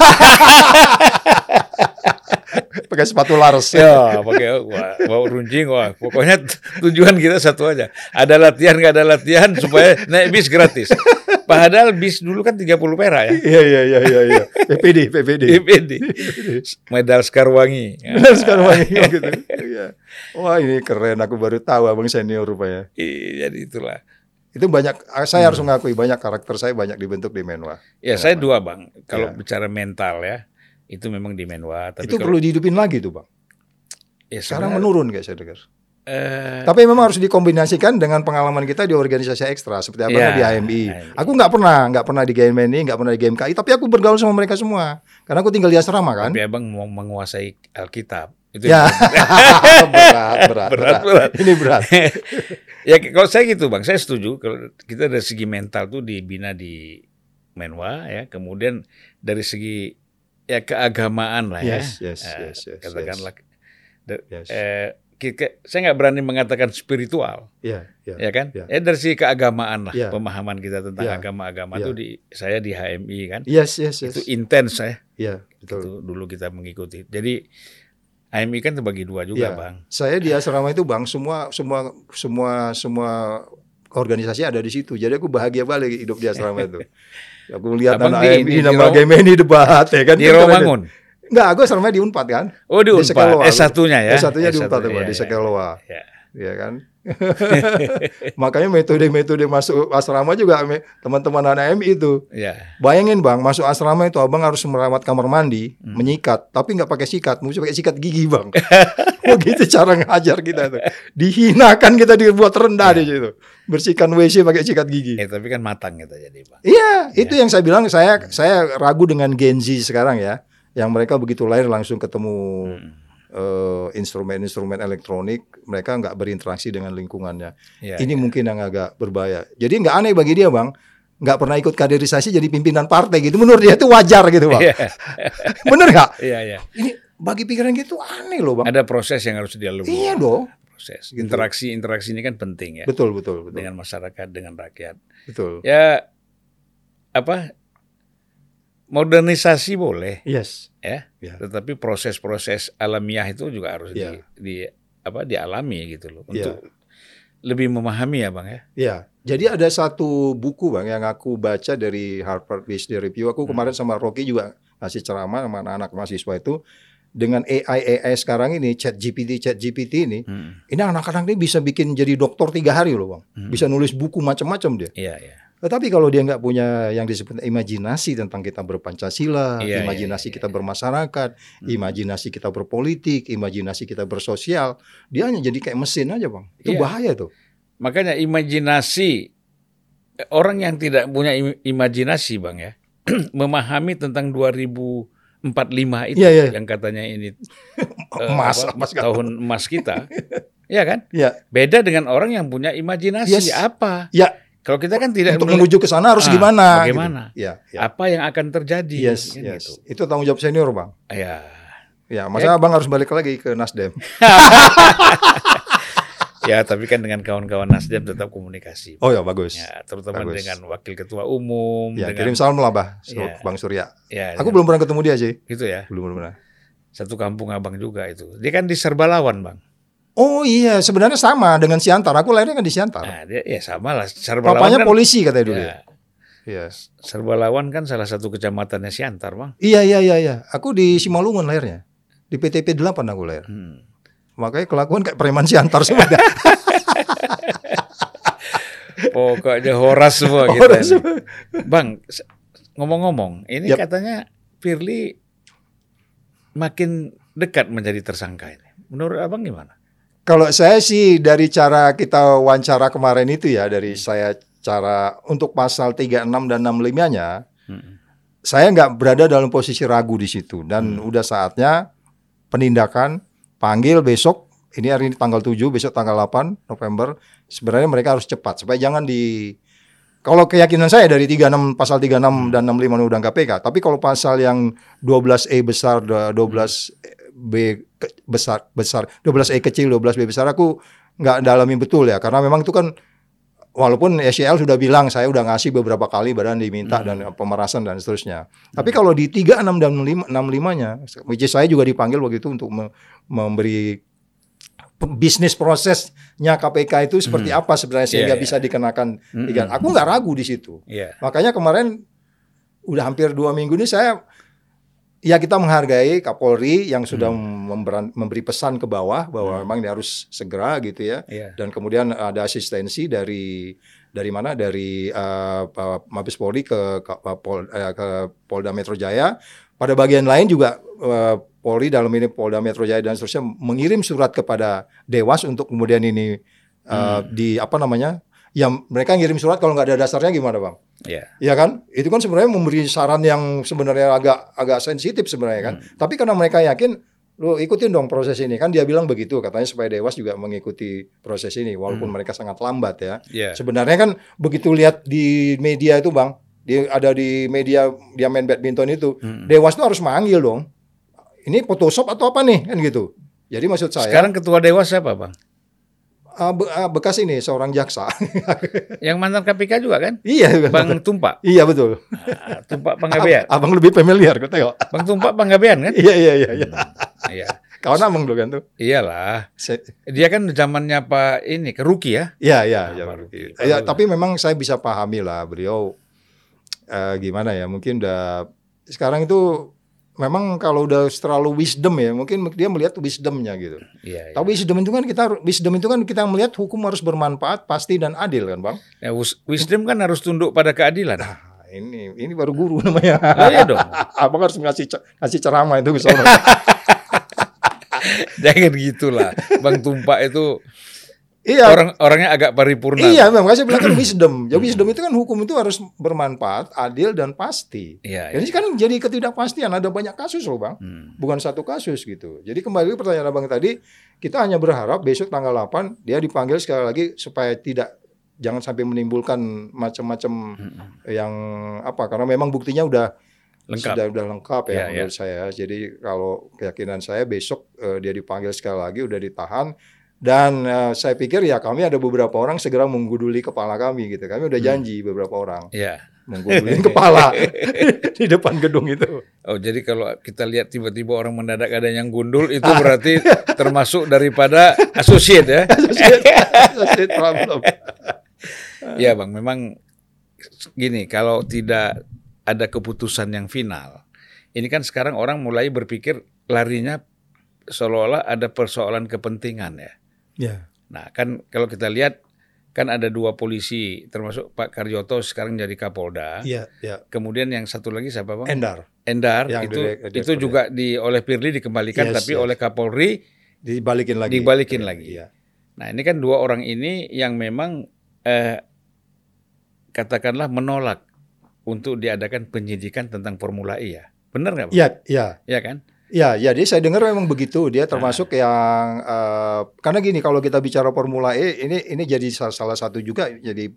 (laughs) Pakai sepatu laras. ya pakai wah, bawa runcing wah pokoknya tujuan kita satu aja ada latihan nggak ada latihan supaya naik bis gratis Padahal bis dulu kan 30 perak ya. Iya iya iya iya iya. PPD PPD. (laughs) PPD. Medal Sekarwangi. Benar sekarang wangi gitu. Iya. Wah ini keren. Aku baru tahu abang senior rupanya. Iya, jadi itulah. Itu banyak. Saya harus mengakui banyak karakter saya banyak dibentuk di Menwa. Ya, saya dua bang. Kalau Ya. bicara mental ya, itu memang di Menwa. Tapi itu kalau, perlu dihidupin lagi tuh bang. ya, Sekarang menurun kayak saya dengar. eh, Tapi memang harus dikombinasikan dengan pengalaman kita di organisasi ekstra seperti apa Ya, di AMI. AMI. Aku nggak pernah, nggak pernah di GMNI, nggak pernah di GMKI, tapi aku bergaul sama mereka semua. Karena aku tinggal di asrama kan. tapi abang mau menguasai Alkitab. Itu Ya, yang- (laughs) berat, berat, Berat, berat. Ini berat. (laughs) ya kalau saya gitu bang, saya setuju kalau kita dari segi mental tuh dibina di Menwa ya, kemudian dari segi ya keagamaan lah ya, Yes, yes, Eh, yes, yes, katakanlah, Yes. eh, saya nggak berani mengatakan spiritual, Iya, iya. ya kan? Ya. Ya dari segi keagamaan lah, Ya. pemahaman kita tentang Ya. agama-agama Ya. itu di saya di HMI kan, Yes, yes, yes. itu intens saya, Iya, betul. itu dulu kita mengikuti. Jadi HMI kan terbagi dua juga Iya. bang. Saya di (laughs) asrama itu bang, semua semua semua semua organisasi ada di situ. Jadi aku bahagia balik hidup di asrama itu. (laughs) Aku lihat Abang anak di- AMI, di- nama Ro- GMNI debat ya kan. Di Kan. Romangun. Enggak, aku asrama di Unpad kan. Oh di. Unpad, S1-nya ya? S1-nya di Unpad, S1, Pak, ya, di ya. Sekeloa. Ya. Ya kan. (laughs) Makanya metode-metode masuk asrama juga teman-teman anak AMI itu. Ya. Bayangin bang, masuk asrama itu abang harus merawat kamar mandi, Hmm. menyikat, tapi nggak pakai sikat, mesti pakai sikat gigi bang. (laughs) (laughs) oh gitu cara ngajar kita tuh. Dihinakan kita dibuat rendah Ya. di situ. Bersihkan WC pakai sikat gigi. Eh tapi kan matang kita jadi bang. Iya, itu yang saya bilang saya saya ragu dengan Gen Z sekarang ya, yang mereka begitu lahir langsung ketemu Hmm. Eh, instrumen-instrumen elektronik, mereka nggak berinteraksi dengan lingkungannya. Ya, Ini mungkin yang agak berbahaya. Jadi nggak aneh bagi dia bang, nggak pernah ikut kaderisasi jadi pimpinan partai gitu. Menurut dia itu wajar gitu bang. Iya, (laughs) Bener nggak? iya, iya. Ini bagi pikiran gitu aneh loh bang. Ada proses yang harus dilalui. Iya dong. Proses. Gitu. Interaksi interaksi ini kan penting ya Betul betul betul. dengan masyarakat dengan rakyat. Betul. Ya apa? Modernisasi boleh Yes. ya, Ya. tetapi proses-proses alamiah itu juga harus Iya. di, di apa dialami gitu loh Iya. untuk lebih memahami ya bang ya. Ya, jadi ada satu buku bang yang aku baca dari Harvard PhD Review. Aku kemarin sama Rocky juga ngasih ceramah sama anak-anak mahasiswa itu dengan AI AI sekarang ini Chat GPT Chat GPT ini, Hmm. ini anak-anak ini bisa bikin jadi dokter tiga hari loh bang. Hmm. Bisa nulis buku macam-macam dia. Iya iya. Tetapi kalau dia nggak punya yang disebut imajinasi tentang kita berpancasila, Iya, imajinasi iya, iya, kita iya. bermasyarakat, Hmm. imajinasi kita berpolitik, imajinasi kita bersosial, dia hanya jadi kayak mesin aja bang. Itu Iya. bahaya tuh. Makanya imajinasi orang yang tidak punya im- imajinasi bang ya (clears throat) memahami tentang 2045 itu Iya, iya. yang katanya ini (laughs) eh, Emas, apa, emas tahun emas kita, ya kan? Ya, Beda dengan orang yang punya imajinasi Yes. apa? ya Kalau kita kan tidak untuk menuju ke sana harus Ah, gimana? bagaimana? Gitu. Ya, ya. apa yang akan terjadi. Yes, kan yes. gitu. Itu tanggung jawab senior bang. Ya. Ya, masa abang harus balik lagi ke Nasdem. (laughs) ya, tapi kan dengan kawan-kawan Nasdem tetap komunikasi. Oh ya bagus. Ya, terutama Bagus. dengan wakil ketua umum, Ya, dengan kirim salam lah bah, Iya. Bang Surya. ya, Aku dengan- belum pernah ketemu dia sih, gitu ya. belum belum pernah. Satu kampung abang juga itu. Dia kan di Serbalawan, Bang. Oh iya, sebenarnya sama dengan Siantar. Aku lahirnya kan di Siantar. Nah, dia ya sama lah. Serbalawan Papanya kan, polisi katanya dulu ya. ya. Serbalawan kan salah satu kecamatannya Siantar, Bang. Iya iya iya iya. Aku di Simalungun lahirnya. Di PTP 8 aku lahir. Hmm. Makanya kelakuan kayak preman Siantar semua. (laughs) Pokoknya horas semua kita. Horas semua. Bang, ngomong-ngomong, ini Yap. katanya Firly makin dekat menjadi tersangka ini. Menurut Abang gimana? Kalau saya sih dari cara kita wawancara kemarin itu ya, dari saya cara untuk pasal 36 dan 65-nya, Hmm. saya nggak berada dalam posisi ragu di situ dan Hmm. udah saatnya penindakan panggil besok ini hari ini tanggal 7 besok tanggal 8 November sebenarnya mereka harus cepat supaya jangan di kalau keyakinan saya dari 36 pasal 36 dan 65 undang KPK tapi kalau pasal yang 12E besar 12B ke- besar besar 12E kecil 12B besar aku nggak dalami betul ya karena memang itu kan walaupun SCL sudah bilang saya udah ngasih beberapa kali badan diminta dan pemerasan dan seterusnya. Tapi kalau di 36 dan 65 nya which is saya juga dipanggil waktu itu untuk me- memberi bisnis prosesnya KPK itu seperti Hmm. apa sebenarnya sehingga Iya, iya. bisa dikenakan. Tiga- Aku nggak ragu di situ. Iya. Makanya kemarin udah hampir dua minggu ini saya ya kita menghargai Kapolri yang sudah Hmm. memberan- memberi pesan ke bawah bahwa memang ini harus segera gitu ya. Iya. Dan kemudian ada asistensi dari dari mana dari Pak Mabes Polri ke ke, Pol- eh, ke Polda Metro Jaya. Pada bagian lain juga eh, Polri dalam ini Polda Metro Jaya dan seterusnya mengirim surat kepada Dewas untuk kemudian ini eh, Hmm. di apa namanya? Yang mereka ngirim surat kalau nggak ada dasarnya gimana bang? Iya. Iya kan? Itu kan sebenarnya memberi saran yang sebenarnya agak agak sensitif sebenarnya kan. Tapi karena mereka yakin lu ikutin dong proses ini kan dia bilang begitu katanya supaya Dewas juga mengikuti proses ini walaupun mereka sangat lambat ya. Iya. Sebenarnya kan begitu lihat di media itu Bang, di ada di media dia main badminton itu, Hmm. Dewas tuh harus manggil dong. Ini Photoshop atau apa nih kan gitu. Jadi maksud saya Sekarang ketua dewas siapa, Bang? Ah, be- ah, bekas ini seorang jaksa. (laughs) Yang mantan KPK juga kan? iya, Bang Tumpak. Iya betul. Ah, Tumpak Panggabean. Abang lebih familiar gue tengok. Bang Tumpak Panggabean kan? Iya iya iya iya. Iya. Kawan abang dulu kan tuh. Iyalah. Se- Dia kan zamannya Pak ini ke Ruki ya. Iya iya iya. Pak Ruki. Ya, tapi memang saya bisa pahami lah beliau eh, gimana ya mungkin udah sekarang itu memang kalau udah terlalu wisdom ya mungkin dia melihat wisdomnya gitu. Iya. iya. Tapi wisdom itu kan kita wisdom itu kan kita melihat hukum harus bermanfaat pasti dan adil kan bang. Ya, wis- wisdom kan harus tunduk pada keadilan. Nah, ini ini baru guru namanya. Oh iya dong. (laughs) Abang harus ngasih ngasih ceramah itu ke seorang. (laughs) Jangan gitulah. Bang Tumpak itu iya. orang orangnya agak paripurna. Iya, memang saya bilang kan wisdom. Jadi wisdom itu kan hukum itu harus bermanfaat, adil dan pasti. Iya. iya. Jadi kan jadi ketidakpastian ada banyak kasus loh bang, Hmm. bukan satu kasus gitu. Jadi kembali ke pertanyaan abang tadi, kita hanya berharap besok tanggal 8 dia dipanggil sekali lagi supaya tidak jangan sampai menimbulkan macam-macam Hmm. yang apa karena memang buktinya udah Lengkap. sudah udah lengkap ya Iya, menurut saya. Jadi kalau keyakinan saya besok eh, dia dipanggil sekali lagi udah ditahan dan eh, saya pikir ya kami ada beberapa orang segera mengguduli kepala kami gitu. Kami udah Hmm. janji beberapa orang Iya. mengguduli (laughs) kepala (laughs) di depan gedung itu. Oh jadi kalau kita lihat tiba-tiba orang mendadak ada yang gundul itu berarti termasuk daripada (laughs) associate ya. Associate problem. Iya bang, memang gini kalau tidak ada keputusan yang final, ini kan sekarang orang mulai berpikir larinya seolah-olah ada persoalan kepentingan ya. Ya. Nah kan kalau kita lihat kan ada dua polisi termasuk Pak Karyoto sekarang jadi Kapolda. Iya, iya. Kemudian yang satu lagi siapa bang? Endar Endar Yang itu direk- itu juga di oleh Firly dikembalikan Yes, tapi yes. oleh Kapolri dibalikin lagi. Dibalikin lagi. Iya. Nah ini kan dua orang ini yang memang eh, katakanlah menolak untuk diadakan penyidikan tentang Formula E ya. Benar nggak? Pak? Iya, iya. Iya kan? Ya, jadi saya dengar memang begitu. Dia termasuk yang eh, karena gini kalau kita bicara Formula E ini ini jadi salah, satu juga jadi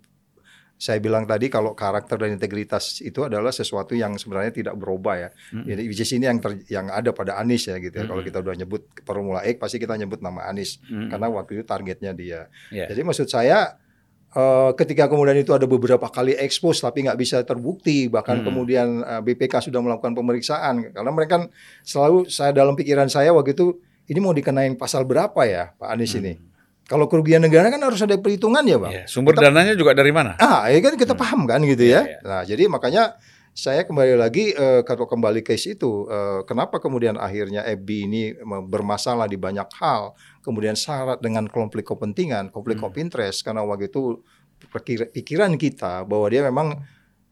saya bilang tadi kalau karakter dan integritas itu adalah sesuatu yang sebenarnya tidak berubah ya. Mm-mm. Jadi which is ini yang ter- yang ada pada Anies ya gitu ya. Kalau Mm-mm. kita udah nyebut Formula E pasti kita nyebut nama Anies Mm. karena waktu itu targetnya dia. Iya. Jadi maksud saya eh, ketika kemudian itu ada beberapa kali ekspos tapi nggak bisa terbukti bahkan Hmm. kemudian eh, BPK sudah melakukan pemeriksaan karena mereka kan selalu saya dalam pikiran saya waktu itu ini mau dikenain pasal berapa ya Pak Anies ini? Kalau kerugian negara kan harus ada perhitungan ya Bang. Iya. Sumber dananya juga dari mana? Ah, ya kan kita paham kan gitu Iya, ya. iya. Nah, jadi makanya saya kembali lagi eh, kalau kembali case itu, eh, kenapa kemudian akhirnya FB ini bermasalah di banyak hal, kemudian syarat dengan konflik kepentingan, konflik Hmm. of interest, karena waktu itu pikir- pikiran kita bahwa dia memang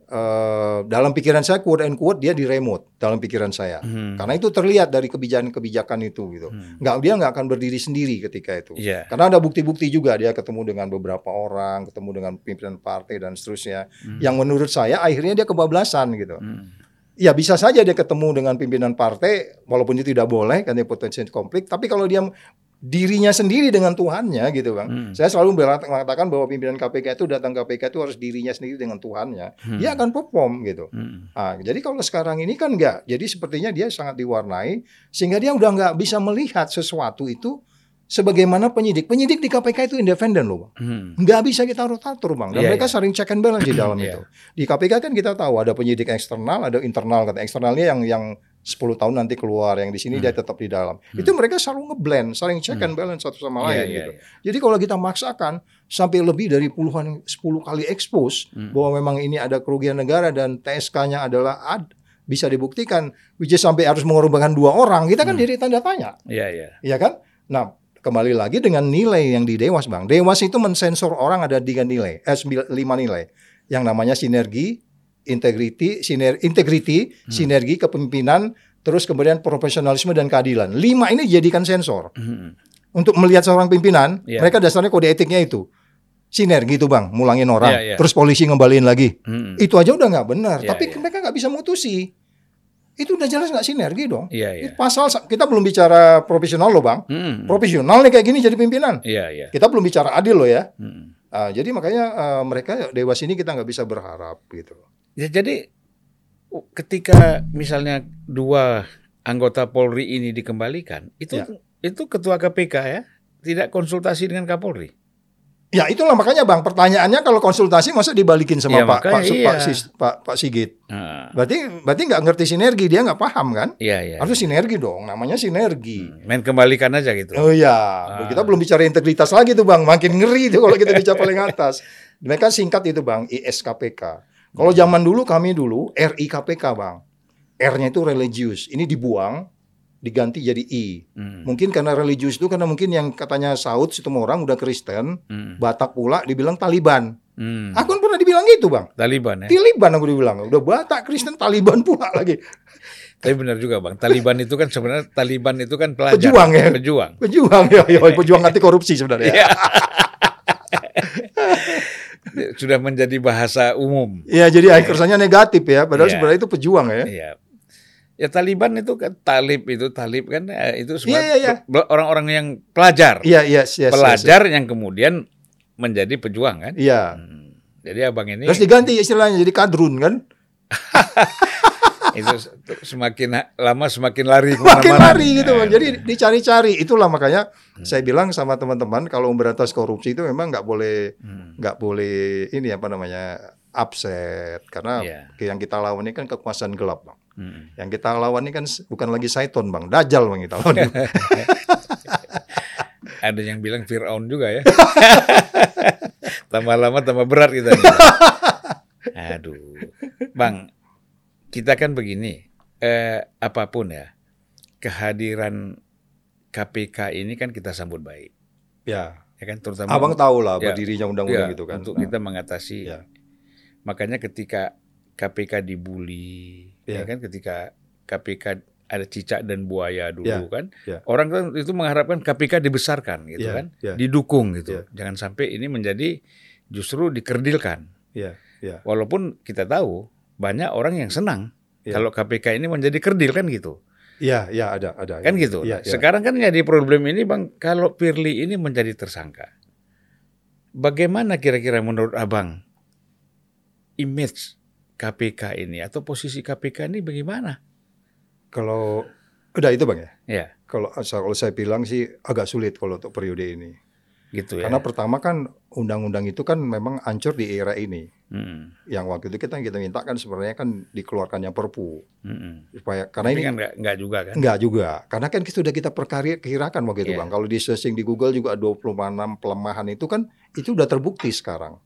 eh, dalam pikiran saya quote and quote dia di remote dalam pikiran saya, Hmm. karena itu terlihat dari kebijakan-kebijakan itu gitu. Hmm. Nggak dia nggak akan berdiri sendiri ketika itu. Iya. Karena ada bukti-bukti juga dia ketemu dengan beberapa orang, ketemu dengan pimpinan partai dan seterusnya. Hmm. Yang menurut saya akhirnya dia kebablasan gitu. Hmm. Ya bisa saja dia ketemu dengan pimpinan partai walaupun itu tidak boleh karena potensi konflik. Tapi kalau dia dirinya sendiri dengan Tuhannya gitu bang. Hmm. Saya selalu mengatakan bahwa pimpinan KPK itu datang KPK itu harus dirinya sendiri dengan Tuhannya. Hmm. Dia akan perform gitu. Hmm. Ah, jadi kalau sekarang ini kan enggak. Jadi sepertinya dia sangat diwarnai sehingga dia udah nggak bisa melihat sesuatu itu sebagaimana penyidik. Penyidik di KPK itu independen loh, Bang. Hmm. Nggak bisa kita rotatur, Bang. Dan Iya, mereka iya. sering check and balance di dalam (clears throat) Iya. itu. Di KPK kan kita tahu ada penyidik eksternal, ada internal. Kata eksternalnya yang yang 10 tahun nanti keluar, yang di sini dia tetap di dalam. Itu mereka selalu ngeblend, saling check and balance satu sama Iya, lain iya, gitu. iya. Jadi kalau kita maksakan sampai lebih dari puluhan 10 kali expose Hmm. bahwa memang ini ada kerugian negara dan TSK-nya adalah ad, bisa dibuktikan, which is sampai harus mengorbankan dua orang, kita kan Hmm. jadi tanda tanya, Iya, iya. ya kan? Nah, kembali lagi dengan nilai yang di Dewas, Bang. Dewas itu mensensor orang ada tiga nilai, eh lima nilai, yang namanya sinergi, integrity, siner, integrity, Hmm. sinergi, kepemimpinan, terus kemudian profesionalisme dan keadilan. Lima ini dijadikan sensor Hmm. untuk melihat seorang pimpinan, Iya. mereka dasarnya kode etiknya itu sinergi itu bang, mulangin orang, Iya, iya. terus polisi ngembaliin lagi, Hmm. itu aja udah nggak benar. Iya, Tapi iya. mereka nggak bisa mutusi, itu udah jelas nggak sinergi dong. Iya, iya. Pasal kita belum bicara profesional loh bang, Hmm. profesional nih kayak gini jadi pimpinan. Iya, iya. Kita belum bicara adil loh ya. Hmm. Ah, jadi makanya ah, mereka dewas ini kita nggak bisa berharap gitu. Ya, jadi ketika misalnya dua anggota Polri ini dikembalikan, itu Ya. itu ketua KPK ya tidak konsultasi dengan Kapolri. Ya itulah makanya bang pertanyaannya kalau konsultasi masa dibalikin sama Ya, Pak Pak, Pak, iya. Sis- Pak Pak Sigit. Nah, Berarti berarti nggak ngerti sinergi dia nggak paham kan? iya iya. Harus sinergi dong, namanya sinergi. Hmm, Main kembalikan aja gitu. Oh iya, Ah. kita belum bicara integritas lagi tuh bang, makin ngeri tuh kalau kita bicara paling atas. (laughs) Mereka singkat itu bang, ISKPK. Kalau zaman dulu kami dulu RIKPK bang, R-nya itu religius, ini dibuang, diganti jadi I. Hmm, Mungkin karena religius itu karena mungkin yang katanya Saud situ orang udah Kristen, hmm, Batak pula dibilang Taliban. hmm. Aku kan pernah dibilang gitu bang, Taliban ya. Taliban aku dibilang, udah Batak Kristen Taliban pula lagi. Tapi benar juga bang. Taliban itu kan sebenarnya Taliban itu kan pelajar. Pejuang ya? Pejuang. Pejuang ya, ya (laughs) pejuang anti korupsi sebenarnya. (laughs) Iya. Sudah menjadi bahasa umum. Iya, jadi kesannya negatif ya, padahal Iya. sebenarnya itu pejuang ya. Iya. Ya Taliban itu kan talib itu talib kan eh, itu semua Iya, iya, iya. pe- orang-orang yang pelajar. Iya, yes, yes, yes, pelajar yang kemudian menjadi pejuang kan. yes. Iya. Hmm. Jadi abang ini Terus diganti istilahnya jadi kadrun kan? (laughs) itu semakin lama semakin lari Makin ke mana-mana. lari gitu Bang. Jadi dicari-cari. Itulah makanya Hmm. saya bilang sama teman-teman kalau memberantas korupsi itu memang nggak boleh hmm. nggak boleh ini apa namanya upset karena Iya. yang kita lawan ini kan kekuasaan gelap bang. Hmm. Yang kita lawan ini kan bukan lagi Saiton bang, Dajjal bang kita lawan. (laughs) Ada yang bilang Fir'aun juga ya. (laughs) tambah lama tambah berat kita. (laughs) Aduh. Bang, kita kan begini. Eh, apa pun ya, kehadiran KPK ini kan kita sambut baik. ya, Ya kan terutama abang tahu lah Ya, berdirinya undang-undang ya, itu kan. Untuk Nah, kita mengatasi. Ya. Makanya ketika KPK dibully, ya, Ya. kan ketika KPK ada cicak dan buaya dulu Ya, kan, ya. orang kan itu mengharapkan KPK dibesarkan gitu Ya, kan, ya. didukung gitu. Ya. Jangan sampai ini menjadi justru dikerdilkan. Ya, ya. Walaupun kita tahu banyak orang yang senang Ya. kalau KPK ini menjadi kerdil kan gitu. Iya, iya ada, ada. Kan ya. gitu. Iya, Nah, iya. Sekarang kan jadi problem ini Bang, kalau Firly ini menjadi tersangka. Bagaimana kira-kira menurut Abang image KPK ini atau posisi KPK ini bagaimana? Kalau udah itu bang ya. Ya, Kalau kalau saya bilang sih agak sulit kalau untuk periode ini. Gitu ya. Karena pertama kan undang-undang itu kan memang hancur di era ini. Mm, Yang waktu itu kita kita minta kan sebenarnya kan dikeluarkannya Perpu mm, mm. supaya karena Tapi ini kan nggak nggak juga kan? enggak juga. Karena kan sudah kita perkirakan waktu itu Iya. Bang. Kalau di searching di Google juga 26 pelemahan itu kan itu udah terbukti sekarang.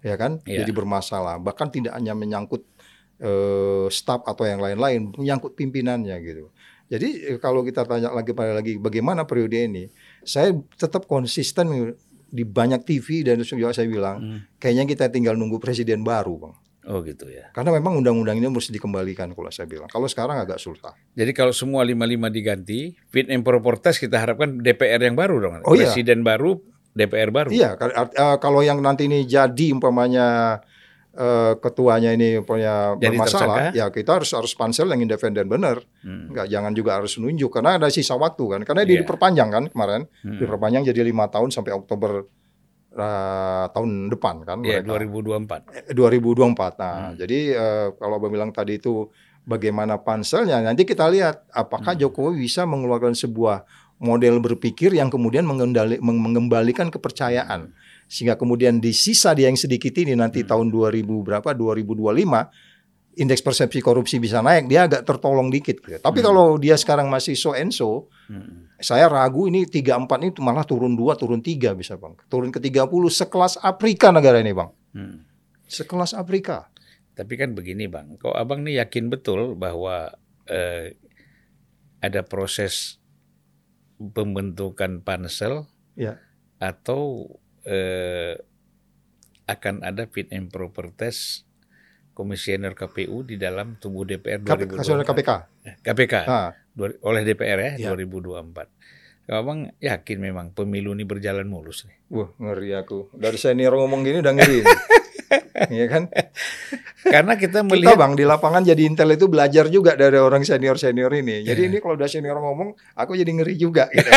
Ya kan? Iya. Jadi bermasalah. Bahkan tidak hanya menyangkut eh, staf atau yang lain-lain, menyangkut pimpinannya gitu. Jadi eh, kalau kita tanya lagi pada lagi bagaimana periode ini, saya tetap konsisten di banyak TV dan juga saya bilang Hmm. kayaknya kita tinggal nunggu presiden baru, Bang. Oh gitu ya. Karena memang undang-undang ini mesti dikembalikan kalau saya bilang. Kalau sekarang agak susah. Jadi kalau semua 55 diganti, fit and proper test kita harapkan DPR yang baru dong. Oh, iya. Presiden baru, DPR baru. Iya, eh, kalau yang nanti ini jadi umpamanya eh, ketuanya ini punya Jadi bermasalah, tersangka? ya kita harus harus pansel yang independen benar. Hmm. Enggak, jangan juga harus nunjuk karena ada sisa waktu kan. Karena dia Iya. diperpanjang kan kemarin, Hmm. diperpanjang jadi lima tahun sampai Oktober eh, tahun depan kan. Iya, mereka. 2024. Eh, 2024. Nah, Hmm. jadi eh, kalau Abang bilang tadi itu bagaimana panselnya, nanti kita lihat apakah Hmm. Jokowi bisa mengeluarkan sebuah model berpikir yang kemudian mengendali, meng- mengembalikan kepercayaan. Sehingga kemudian di sisa dia yang sedikit ini nanti Hmm. tahun 2000 berapa 2025 indeks persepsi korupsi bisa naik, dia agak tertolong dikit. Gitu. Tapi Hmm. kalau dia sekarang masih so and so, Hmm. saya ragu ini 34 itu malah turun 2, turun 3 bisa bang. Turun ke 30 sekelas Afrika negara ini bang. Hmm. Sekelas Afrika. Tapi kan begini bang, kok abang nih yakin betul bahwa eh, ada proses pembentukan pansel Ya. atau eh, akan ada fit and proper test komisioner KPU di dalam tubuh DPR KPK, 2024. KPK. KPK Ah, oleh DPR Ya. ya, 2024. Kalau abang yakin memang pemilu ini berjalan mulus nih. wah ngeri aku. Dari senior ngomong gini udah ngeri. (laughs) Iya kan? Karena kita Kita melihat bang di lapangan jadi intel itu belajar juga dari orang senior senior ini. Jadi ini kalau udah senior ngomong, aku jadi ngeri juga. Gitu.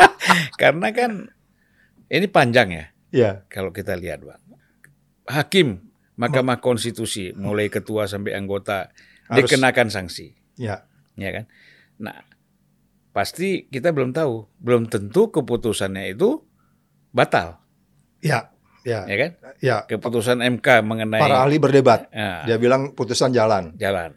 (laughs) karena kan ini panjang ya. ya, kalau kita lihat bang. Hakim Mahkamah Konstitusi mulai ketua sampai anggota Harus- dikenakan sanksi. Ya, ya kan? Nah pasti kita belum tahu. Belum tentu keputusannya itu batal. Ya, ya, ya kan? Ya. keputusan MK mengenai Para ahli berdebat. Nah, Dia bilang putusan jalan. jalan.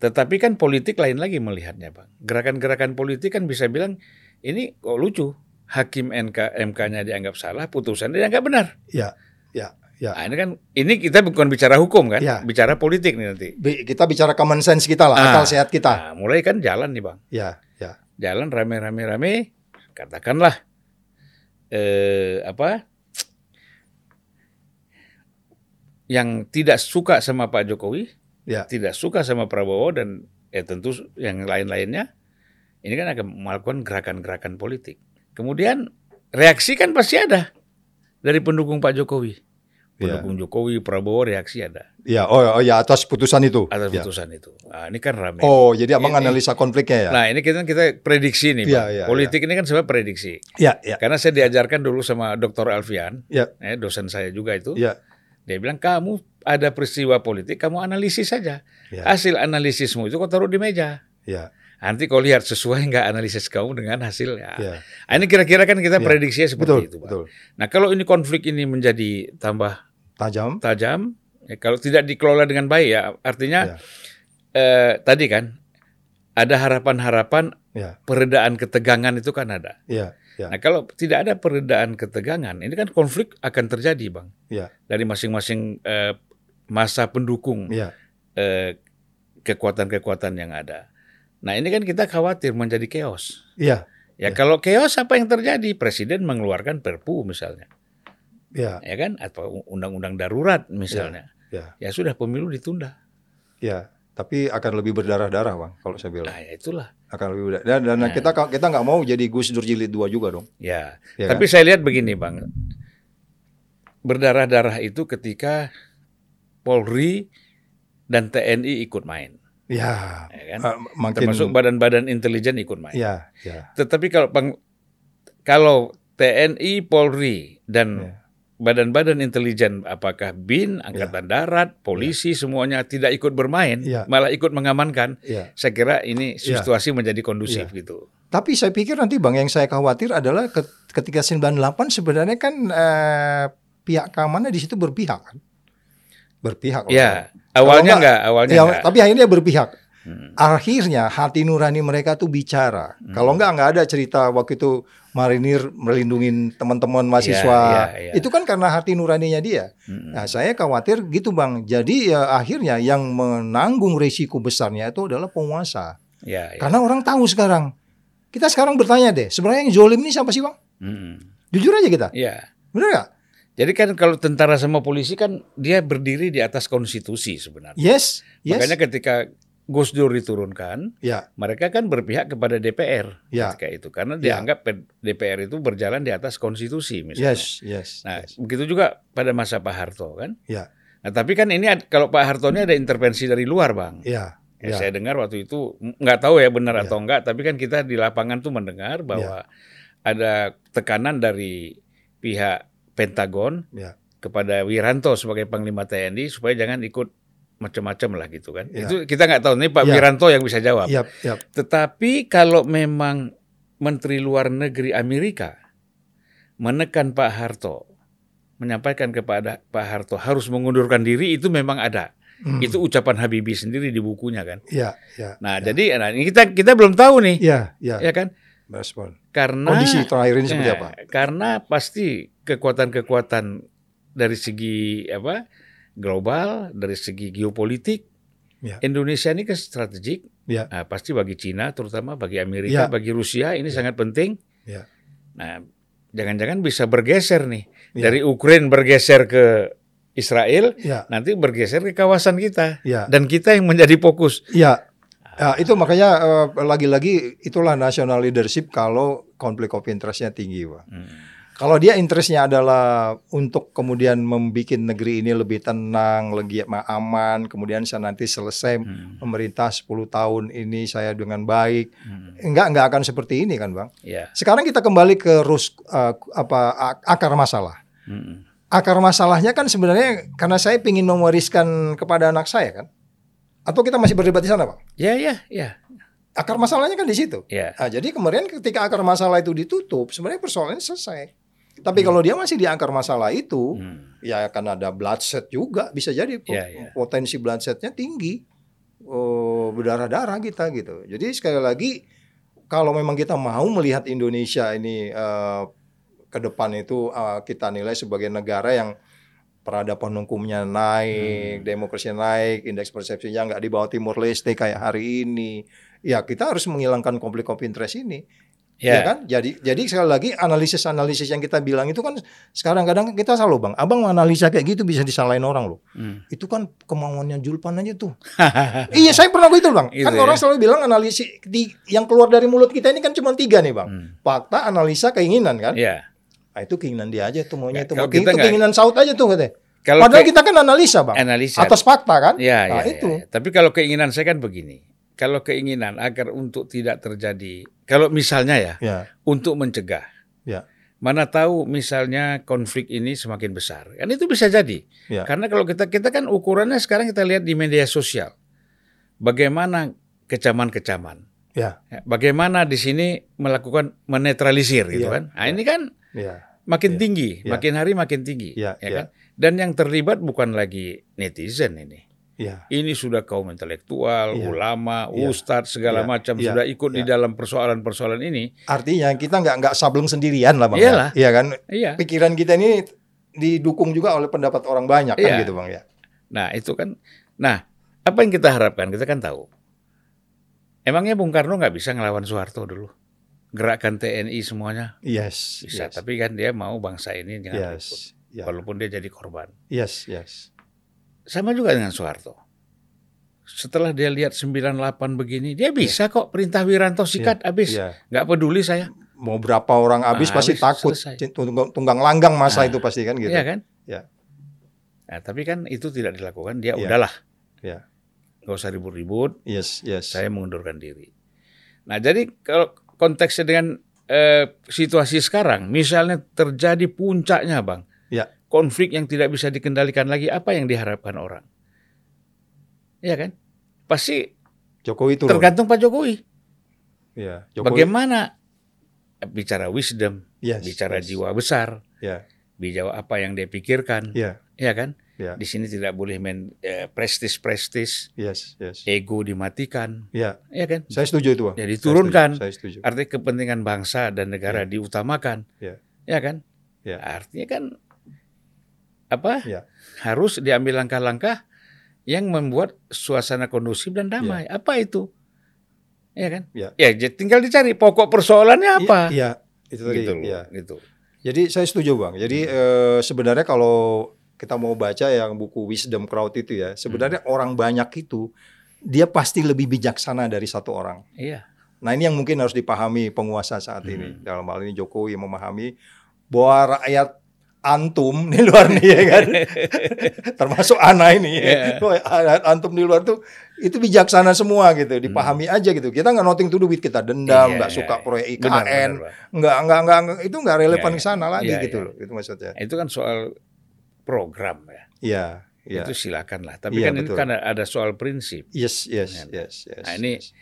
Tetapi kan politik lain lagi melihatnya bang. Gerakan-gerakan politik kan bisa bilang ini kok lucu hakim NK MK-nya dianggap salah putusannya dianggap benar Ya, ya, ya. Nah, ini kan ini kita bukan bicara hukum kan, Ya. bicara politik nih nanti. Bi- Kita bicara common sense kita lah, Ah. akal sehat kita. Nah, mulai kan jalan nih bang, Ya, ya, jalan rame-rame-rame, katakanlah eh, apa yang tidak suka sama Pak Jokowi, ya, tidak suka sama Prabowo dan ya tentu yang lain-lainnya, ini kan akan melakukan gerakan-gerakan politik. Kemudian reaksi kan pasti ada dari pendukung Pak Jokowi, ya. pendukung Jokowi, Prabowo reaksi ada. Ya, oh, oh ya atas putusan itu. atas Ya. putusan itu. Nah, ini kan rame. Oh, jadi abang Ini- analisa konfliknya ya? Nah, ini kita kita prediksi nih, Iya, Bang. iya, Politik ini kan sebenarnya prediksi. Ya, ya, Karena saya diajarkan dulu sama Dr. Alfian, ya, eh, dosen saya juga itu. ya, Dia bilang, "Kamu ada peristiwa politik, kamu analisis saja. ya, Hasil analisismu itu kau taruh di meja. ya, Nanti kau lihat sesuai nggak analisis kamu dengan hasilnya. ya. Nah, ini kira-kira kan kita Iya. prediksinya seperti Betul, itu, Bang. betul. Nah, kalau ini konflik ini menjadi tambah Tajam. tajam, ya, kalau tidak dikelola dengan baik ya, artinya Ya. eh, tadi kan ada harapan-harapan Ya, peredaan ketegangan itu kan ada. ya, ya, Nah, kalau tidak ada peredaan ketegangan, ini kan konflik akan terjadi, Bang. ya, Dari masing-masing eh, masa pendukung ya, eh, kekuatan-kekuatan yang ada. Nah, ini kan kita khawatir menjadi chaos. ya, Ya, Ya. kalau chaos apa yang terjadi? Presiden mengeluarkan Perpu misalnya, ya, ya kan? Atau undang-undang darurat misalnya. ya, Ya sudah pemilu ditunda. ya. Tapi akan lebih berdarah-darah, bang. Kalau saya bilang Nah, ya itulah. akan lebih berdarah. Dan, dan Nah. kita kita nggak mau jadi Gus Dur jilid dua juga dong. Ya. Ya Tapi saya lihat begini, Bang. Berdarah-darah itu ketika Polri dan TNI ikut main, Ya, ya kan? eh, makin. Termasuk badan-badan intelijen ikut main. Ya, ya, Tetapi kalau Bang, kalau TNI, Polri dan Ya. badan-badan intelijen apakah BIN, angkatan darat, polisi semuanya tidak ikut bermain, Ya. malah ikut mengamankan, ya. saya kira ini Ya. situasi menjadi kondusif gitu. Tapi saya pikir nanti bang yang saya khawatir adalah ke- ketika 98 sebenarnya kan eh, pihak keamanan di situ berpihak kan? Berpihak. Ya, awalnya enggak- enggak, awalnya Ya, enggak. tapi akhirnya berpihak. Hmm. Akhirnya hati nurani mereka tuh bicara. Kalau enggak enggak ada cerita waktu itu marinir melindungi teman-teman mahasiswa. iya, iya. Itu kan karena hati nuraninya dia. Mm-mm. Nah, saya khawatir gitu bang. Jadi ya akhirnya yang menanggung risiko besarnya itu adalah penguasa. Ya, ya. Karena orang tahu sekarang. Kita sekarang bertanya deh, sebenarnya yang zolim ini siapa sih bang? Mm-mm. Jujur aja kita, Ya. bener nggak? Jadi kan kalau tentara sama polisi kan dia berdiri di atas konstitusi sebenarnya. Yes, yes. Makanya ketika Gus Dur diturunkan, ya, mereka kan berpihak kepada DPR Ya. ketika itu karena Ya. dianggap DPR itu berjalan di atas konstitusi misalnya. yes, yes. Nah, yes. begitu juga pada masa Pak Harto kan. Ya. Nah, tapi kan ini kalau Pak Harto ini ada intervensi dari luar, Bang. Ya, Ya, ya, Saya dengar waktu itu nggak tahu ya benar Ya. atau enggak, tapi kan kita di lapangan tuh mendengar bahwa ada tekanan dari pihak Pentagon ya, kepada Wiranto sebagai Panglima TNI supaya jangan ikut macam-macam lah gitu kan. Ya. Itu kita nggak tahu nih Pak Ya. Wiranto yang bisa jawab. Yap, yap. Tetapi kalau memang Menteri Luar Negeri Amerika menekan Pak Harto, menyampaikan kepada Pak Harto harus mengundurkan diri itu memang ada. Hmm. Itu ucapan Habibie sendiri di bukunya kan. Iya, iya. Nah, jadi nah, ini kita kita belum tahu nih, Iya, iya. ya kan? Respon. Karena Kondisi terakhir ini seperti Ya, apa? Karena pasti kekuatan-kekuatan dari segi apa global, dari segi geopolitik, Ya. Indonesia ini kan strategik. Ya. Nah, pasti bagi Cina, terutama bagi Amerika, Ya. bagi Rusia ini sangat penting. Ya. Nah, jangan-jangan bisa bergeser nih Ya. dari Ukraina bergeser ke Israel, Ya, nanti bergeser ke kawasan kita ya. dan kita yang menjadi fokus. Ya, Ya, itu makanya eh, lagi-lagi itulah national leadership kalau konflik of interestnya tinggi, Pak. Hmm. Kalau dia interestnya adalah untuk kemudian membuat negeri ini lebih tenang, lebih aman, kemudian saya nanti selesai Hmm. pemerintah 10 tahun ini saya dengan baik, Hmm. enggak enggak akan seperti ini kan, Bang. Ya. Sekarang kita kembali ke rus eh, apa ak- akar masalah. Hmm. Akar masalahnya kan sebenarnya karena saya ingin mewariskan kepada anak saya kan. Atau kita masih berdebat di sana, Bang? Ya, ya, ya, Akar masalahnya kan di situ. ya. Nah, jadi kemudian ketika akar masalah itu ditutup, sebenarnya persoalannya selesai. Tapi kalau dia masih di akar masalah itu, Hmm. ya akan ada bloodshed juga, bisa jadi po- Ya, ya. potensi bloodshednya tinggi, oh, berdarah-darah kita gitu. Jadi sekali lagi, kalau memang kita mau melihat Indonesia ini eh, ke depan itu eh, kita nilai sebagai negara yang peradaban hukumnya Hmm. naik, demokrasi naik, indeks persepsinya nggak di bawah Timur Leste kayak hari ini. Ya kita harus menghilangkan konflik of interest ini, ya, Ya. kan? Jadi jadi sekali lagi analisis-analisis yang kita bilang itu kan sekarang kadang kita selalu bang, abang analisa kayak gitu bisa disalahin orang loh. Hmm. Itu kan kemauannya Julpan aja tuh. (laughs) iya saya pernah gitu bang. Itu kan ya. orang selalu bilang analisis di, yang keluar dari mulut kita ini kan cuma tiga nih bang. Hmm. Fakta, analisa, keinginan kan. Ya. Nah, itu keinginan dia aja tuh maunya Ya, itu. keinginan saut aja tuh katanya. Kalau Padahal ke- kita kan analisa bang. analisa. Atas fakta kan. Ya, Nah, ya, itu. ya, ya. Tapi kalau keinginan saya kan begini. Kalau keinginan agar untuk tidak terjadi, kalau misalnya ya, Ya, untuk mencegah. Ya. Mana tahu misalnya konflik ini semakin besar. Kan itu bisa jadi. Ya. Karena kalau kita kita kan ukurannya sekarang kita lihat di media sosial. Bagaimana kecaman-kecaman. ya, Ya, Bagaimana di sini melakukan menetralisir gitu Iya, kan. Nah, iya. ini kan ya, makin Iya, tinggi, iya. makin hari makin tinggi, ya iya. kan? Dan yang terlibat bukan lagi netizen ini. ya, Ini sudah kaum intelektual, Iya. ulama, Iya. ustadz segala Iya. macam Iya. sudah ikut di Iya. dalam persoalan-persoalan ini. Artinya kita nggak nggak sableng sendirian lah bang. Iyalah. Ya, Iya kan. Iya. Pikiran kita ini didukung juga oleh pendapat orang banyak kan Iya. gitu bang ya. Nah, itu kan. Nah, apa yang kita harapkan? Kita kan tahu. Emangnya Bung Karno nggak bisa ngelawan Soeharto dulu? Gerakan TNI semuanya Yes. bisa, yes, tapi kan dia mau bangsa ini jangan yes, ya, walaupun dia jadi korban. yes, yes. Sama juga dengan Soeharto. Setelah dia lihat 98 begini, dia bisa kok perintah Wiranto sikat habis. Iya. Nggak peduli saya. Mau berapa orang habis Ah, pasti habis, takut. selesai. Tunggang, langgang masa Ah. itu pasti kan gitu. Iya kan? Ya. Nah, tapi kan itu tidak dilakukan. Dia Iya. udahlah. Ya. Nggak usah ribut-ribut. Yes, yes. Saya mengundurkan diri. Nah, jadi kalau konteksnya dengan eh, situasi sekarang, misalnya terjadi puncaknya, bang, Ya. konflik yang tidak bisa dikendalikan lagi, apa yang diharapkan orang? Iya kan? Pasti Jokowi turun. tergantung Pak Jokowi. Ya. Jokowi. Bagaimana bicara wisdom, Yes, bicara yes. jiwa besar, Ya. bicara apa yang dia pikirkan, Ya. ya kan? Ya. Di sini tidak boleh main eh, prestis-prestis, Yes, yes. ego dimatikan, Ya. ya kan? Saya setuju itu, Bang. Ya, Saya diturunkan. setuju, Saya setuju. Artinya kepentingan bangsa dan negara diutamakan, Ya. ya kan? Ya. Artinya kan apa? Ya. Harus diambil langkah-langkah yang membuat suasana kondusif dan damai. Apa itu? Ya kan? Ya. Ya, tinggal dicari pokok persoalannya apa. Iya, itu tadi. Gitu loh, Iya. gitu. Jadi saya setuju bang. Jadi eh, sebenarnya kalau kita mau baca yang buku Wisdom Crowd itu ya, sebenarnya orang banyak itu dia pasti lebih bijaksana dari satu orang. Iya. Nah ini yang mungkin harus dipahami penguasa saat ini. Hmm. Dalam hal ini Jokowi memahami bahwa rakyat antum di luar nih ya kan, (laughs) termasuk Ana ini, Iya. rakyat antum di luar tuh itu bijaksana semua gitu, dipahami aja gitu. Kita nggak nothing to do with kita dendam, Hmm. Iya, nggak iya, suka iya. proyek IKN, nggak nggak nggak nggak- itu nggak relevan Iya, ke sana lagi iya, gitu iya. loh, itu maksudnya. Itu kan soal program ya. Iya, iya. Itu silakan lah. Tapi Iya, kan ini betul. kan ada soal prinsip. Yes, yes, yes, yes. Nah, ini yes.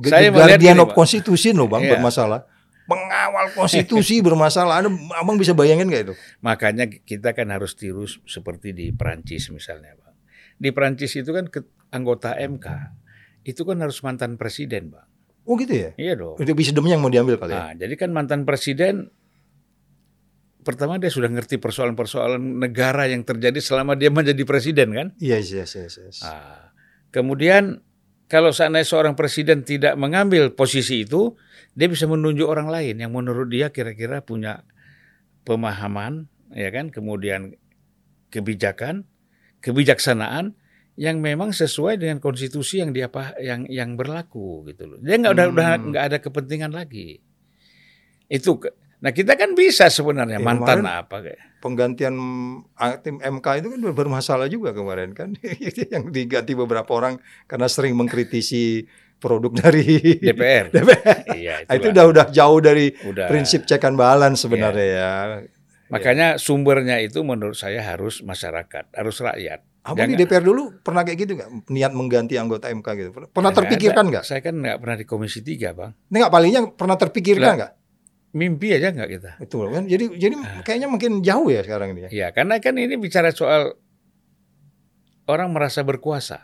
saya The melihat Guardian of Pak. Constitution loh bang Iya. bermasalah. Pengawal konstitusi bermasalah. Ada, abang bisa bayangin nggak itu? Makanya kita kan harus tiru seperti di Perancis misalnya, Bang. di Prancis itu kan ke, anggota MK itu kan harus mantan presiden, bang. Oh gitu ya? Iya dong. Itu wisdom yang mau diambil kali ya? Nah, jadi kan mantan presiden pertama dia sudah ngerti persoalan-persoalan negara yang terjadi selama dia menjadi presiden kan. Yes, yes, yes, yes. Nah, kemudian kalau seandainya seorang presiden tidak mengambil posisi itu, dia bisa menunjuk orang lain yang menurut dia kira-kira punya pemahaman, ya kan, kemudian kebijakan, kebijaksanaan yang memang sesuai dengan konstitusi yang dia yang yang berlaku gitu loh. Dia nggak udah udah Hmm. nggak ada kepentingan lagi. Itu nah kita kan bisa sebenarnya Ya, mantan kemarin- apa kayak Penggantian tim MK itu kan bermasalah juga kemarin kan, (laughs) yang diganti beberapa orang karena sering mengkritisi produk dari DPR. (laughs) DPR. iya, Ah, itu udah udah jauh dari Udah. prinsip check and balance sebenarnya ya. Makanya sumbernya itu menurut saya harus masyarakat, harus rakyat. Apa di DPR dulu pernah kayak gitu nggak? Niat mengganti anggota MK gitu. Pernah Ya, terpikirkan nggak? Saya kan nggak pernah di Komisi 3, Bang. Ini nggak palingnya pernah terpikirkan nggak? Mimpi aja nggak kita. Itu kan. Jadi jadi Ah. kayaknya makin jauh ya sekarang ini. ya. Ya, karena kan ini bicara soal orang merasa berkuasa.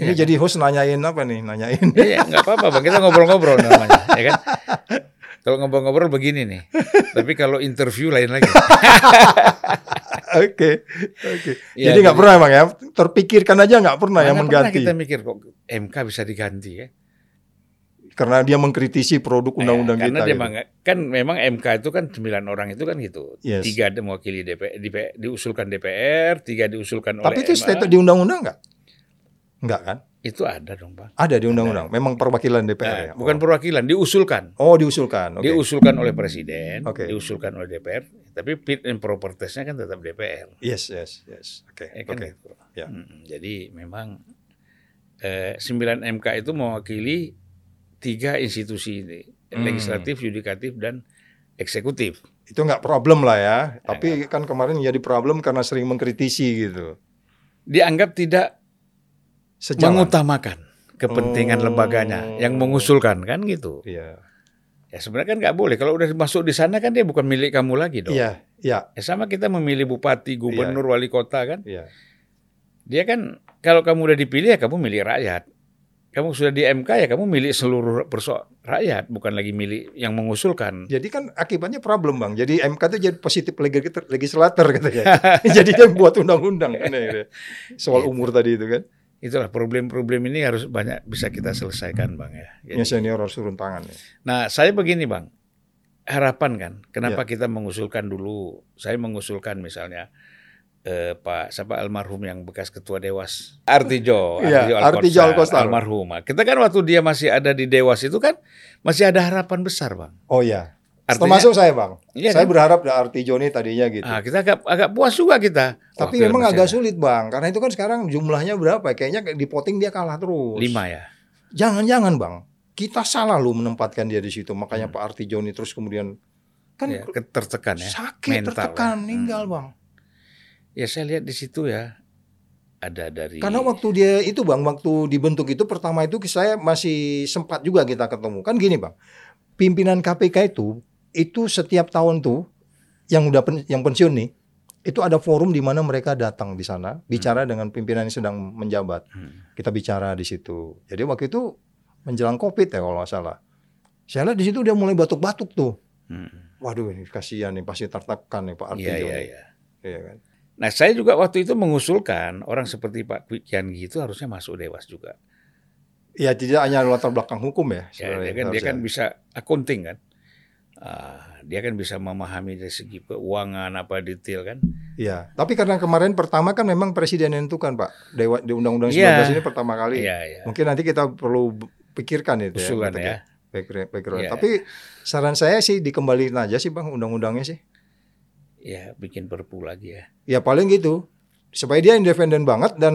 Ini Iya jadi host nanyain apa nih? Nanyain. (laughs) Iya, nggak apa-apa, Bang. Kita ngobrol-ngobrol namanya, ya kan? Kalau ngobrol-ngobrol begini nih. Tapi kalau interview lain lagi. Oke, oke. Ya, jadi nggak pernah bang ya? Terpikirkan aja nggak pernah yang Mana pernah mengganti kita mikir kok MK bisa diganti ya? karena dia mengkritisi produk undang-undang Ya, karena kita. dia gitu. kan memang MK itu kan sembilan orang itu kan gitu. Yes. Tiga ada mewakili DPR, DPR, diusulkan DPR, tiga diusulkan oleh Tapi itu MA. di undang-undang nggak? Nggak kan? Itu ada dong, Bang. Ada di undang-undang. Memang perwakilan DPR Nah, ya. bukan oh. perwakilan, diusulkan. Oh diusulkan. Oke. Diusulkan oleh presiden, Oke. diusulkan oleh DPR, tapi fit and proper test-nya kan tetap DPR. Yes, yes, yes. Oke, Ya kan oke. gitu. Ya. Mm, Jadi memang eh, 9 MK itu mewakili tiga institusi ini, Hmm. legislatif, yudikatif, dan eksekutif. Itu nggak problem lah ya. Tapi kan kemarin jadi problem karena sering mengkritisi gitu. Dianggap tidak Sejalan. mengutamakan kepentingan Oh. lembaganya yang mengusulkan kan gitu. Iya. Ya sebenarnya kan nggak boleh kalau udah masuk di sana kan dia bukan milik kamu lagi dong. Iya, iya, Ya sama kita memilih bupati, gubernur, wali kota kan. iya. Dia kan kalau kamu udah dipilih ya kamu milik rakyat. Kamu sudah di MK ya kamu milik seluruh perso rakyat, bukan lagi milik yang mengusulkan. Jadi kan akibatnya problem bang. Jadi MK itu jadi positif legis- legislator gitu ya. (laughs) jadi dia buat undang-undang kan ya. Soal Gitu. umur tadi itu kan. Itulah problem-problem ini harus banyak bisa kita selesaikan bang ya. Jadi- Yang senior harus turun tangan. Ya. Nah, saya begini bang, harapan kan, kenapa Ya. kita mengusulkan dulu? Saya mengusulkan misalnya eh, Pak siapa almarhum yang bekas ketua Dewas, Artijo, Iya, Artijo Alkostar. almarhum. Kita kan waktu dia masih ada di Dewas itu kan masih ada harapan besar bang. Oh ya. Artinya- Termasuk saya bang. Iya saya kan? berharap Arti Joni tadinya gitu. Ah, kita agak, agak puas juga kita. Tapi memang agak sulit bang. Karena itu kan sekarang jumlahnya berapa? Kayaknya di voting dia kalah terus. lima ya. Jangan-jangan bang. Kita salah lu menempatkan dia di situ. Makanya Pak Arti Joni terus kemudian kan Hmm. Ya, tertekan ya. sakit, mental tertekan, ya. meninggal Hmm. bang. Ya saya lihat di situ ya ada dari Karena waktu dia itu bang, waktu dibentuk itu pertama itu saya masih sempat juga kita ketemu. Kan gini bang, pimpinan KPK itu itu setiap tahun tuh yang udah pen- yang pensiun nih, itu ada forum di mana mereka datang di sana bicara dengan pimpinan yang sedang menjabat. Hmm. Kita bicara di situ. Jadi waktu itu menjelang COVID ya kalau nggak salah. Saya lihat di situ dia mulai batuk-batuk tuh. Hmm. Waduh ini kasihan nih pasti tertekan nih Pak Artijo. Iya iya iya. Iya kan? Nah, saya juga waktu itu mengusulkan orang seperti Pak Kian gitu harusnya masuk Dewas juga. Ya tidak hanya latar belakang hukum ya. Ya, dia kan dia kan bisa accounting kan. Ah, dia kan bisa memahami dari segi keuangan apa detail kan. Iya, tapi karena kemarin pertama kan memang presiden yang tentukan Pak. Dewa di Undang-Undang 19 Iya. ini pertama kali. Iya iya. Mungkin nanti kita perlu pikirkan itu Usulan bentuk ya. background- background. Iya. Tapi saran saya sih dikembaliin aja sih Bang undang-undangnya sih. Ya, bikin perpu lagi ya. Ya paling gitu. Supaya dia independen banget dan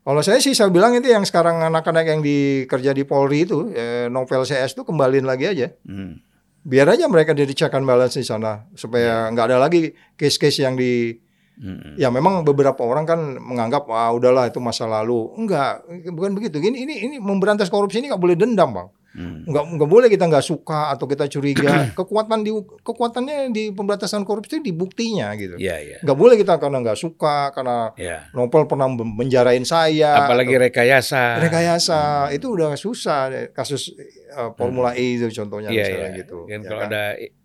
kalau saya sih saya bilang itu yang sekarang anak-anak yang dikerja di Polri itu eh, novel CS itu kembaliin lagi aja. Hmm. Biar aja mereka jadi check and balance di sana supaya nggak ada lagi case-case yang di Hmm. Ya memang beberapa orang kan menganggap ah udahlah itu masa lalu. Enggak, bukan begitu. Ini ini ini memberantas korupsi ini nggak boleh dendam, Bang. Hmm. Nggak nggak boleh kita nggak suka atau kita curiga. (clears throat) Kekuatan di kekuatannya di pemberantasan korupsi itu di buktinya gitu. Iya, iya. Nggak boleh kita karena nggak suka karena Ya. Nopel pernah menjarain saya. Apalagi atau rekayasa. rekayasa itu udah susah kasus uh, Formula E itu contohnya Iya, misalnya iya. gitu. Dan ya kalau kan? ada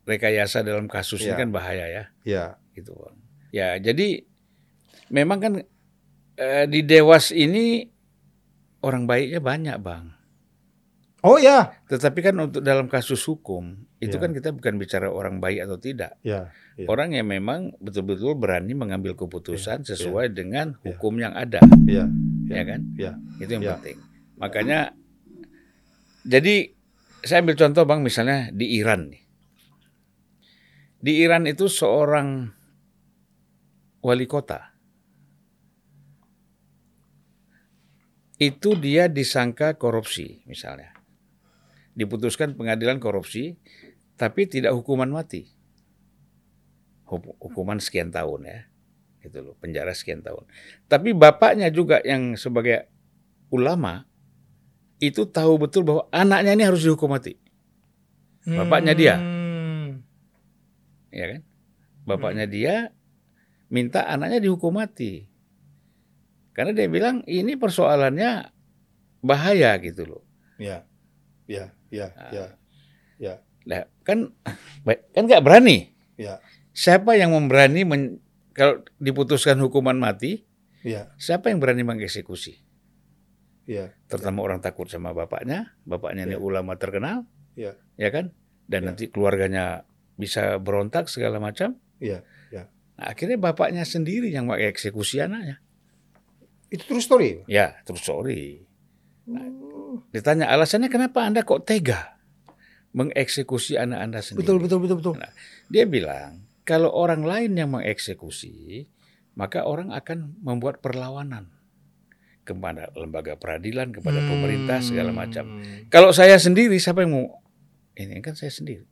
rekayasa dalam kasus ini Iya. kan bahaya ya, ya gitu. Ya, jadi memang kan eh, di Dewas ini orang baiknya banyak bang. Oh ya, Tetapi kan untuk dalam kasus hukum itu Iya. kan kita bukan bicara orang baik atau tidak. ya, Iya. Orang yang memang betul-betul berani mengambil keputusan Iya, sesuai dengan Iya. hukum yang ada, ya, ya kan? ya, Itu yang Iya. penting. Makanya, jadi saya ambil contoh bang, misalnya di Iran nih. Di Iran itu seorang wali kota itu dia disangka korupsi misalnya, diputuskan pengadilan korupsi, tapi tidak hukuman mati, Hukum- hukuman sekian tahun ya, gitu loh, penjara sekian tahun. Tapi bapaknya juga yang sebagai ulama itu tahu betul bahwa anaknya ini harus dihukum mati, Bapaknya dia. Hmm. ya kan? Bapaknya dia minta anaknya dihukum mati. Karena dia bilang ini persoalannya bahaya gitu loh. Ya, ya, ya, Ah. ya, ya, Nah, kan kan nggak berani. ya, Siapa yang memberani men- kalau diputuskan hukuman mati, ya, siapa yang berani mengeksekusi? ya, Terutama orang takut sama bapaknya, bapaknya ini Ya. ulama terkenal, Ya. ya kan? Dan Ya. nanti keluarganya bisa berontak segala macam. ya, ya. Nah, akhirnya bapaknya sendiri yang mengeksekusi anaknya. Itu true story. Ya, terus sorry. Hmm. Ditanya alasannya kenapa Anda kok tega mengeksekusi anak Anda sendiri? Betul, betul, betul, betul. Nah, Dia bilang, kalau orang lain yang mengeksekusi, maka orang akan membuat perlawanan kepada lembaga peradilan, kepada pemerintah segala macam. Hmm. Kalau saya sendiri, siapa yang mau? Ini kan saya sendiri.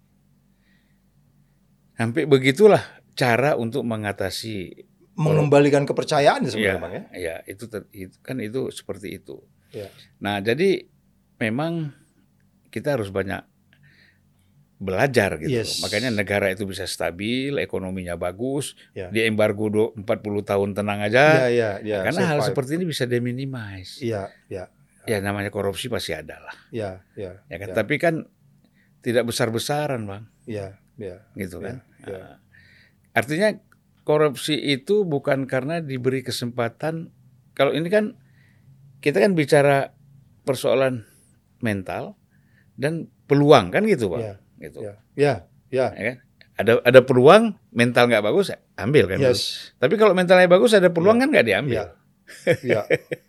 Sampai begitulah cara untuk mengatasi Mengembalikan kepercayaan ya, sebenarnya, Bang ya. ya itu, itu kan itu seperti itu. Ya. Nah, jadi memang kita harus banyak belajar gitu. Yes. Makanya negara itu bisa stabil, ekonominya bagus, Ya. di embargo do- 40 tahun tenang aja. ya, ya. Karena hal seperti ini bisa diminimize. Iya, iya, Ya namanya korupsi pasti ada lah. iya, iya. Ya kan? Ya. Tapi kan tidak besar-besaran, Bang, Iya, iya. gitu kan. ya. Nah, artinya korupsi itu bukan karena diberi kesempatan. Kalau ini kan kita kan bicara persoalan mental dan peluang kan gitu, Bang. Iya, Gitu. Ya, ya, ya. Ya kan? Ada ada peluang, mental nggak bagus, ambil kan. Yes. Tapi kalau mentalnya bagus ada peluang kan nggak diambil. Iya. Iya.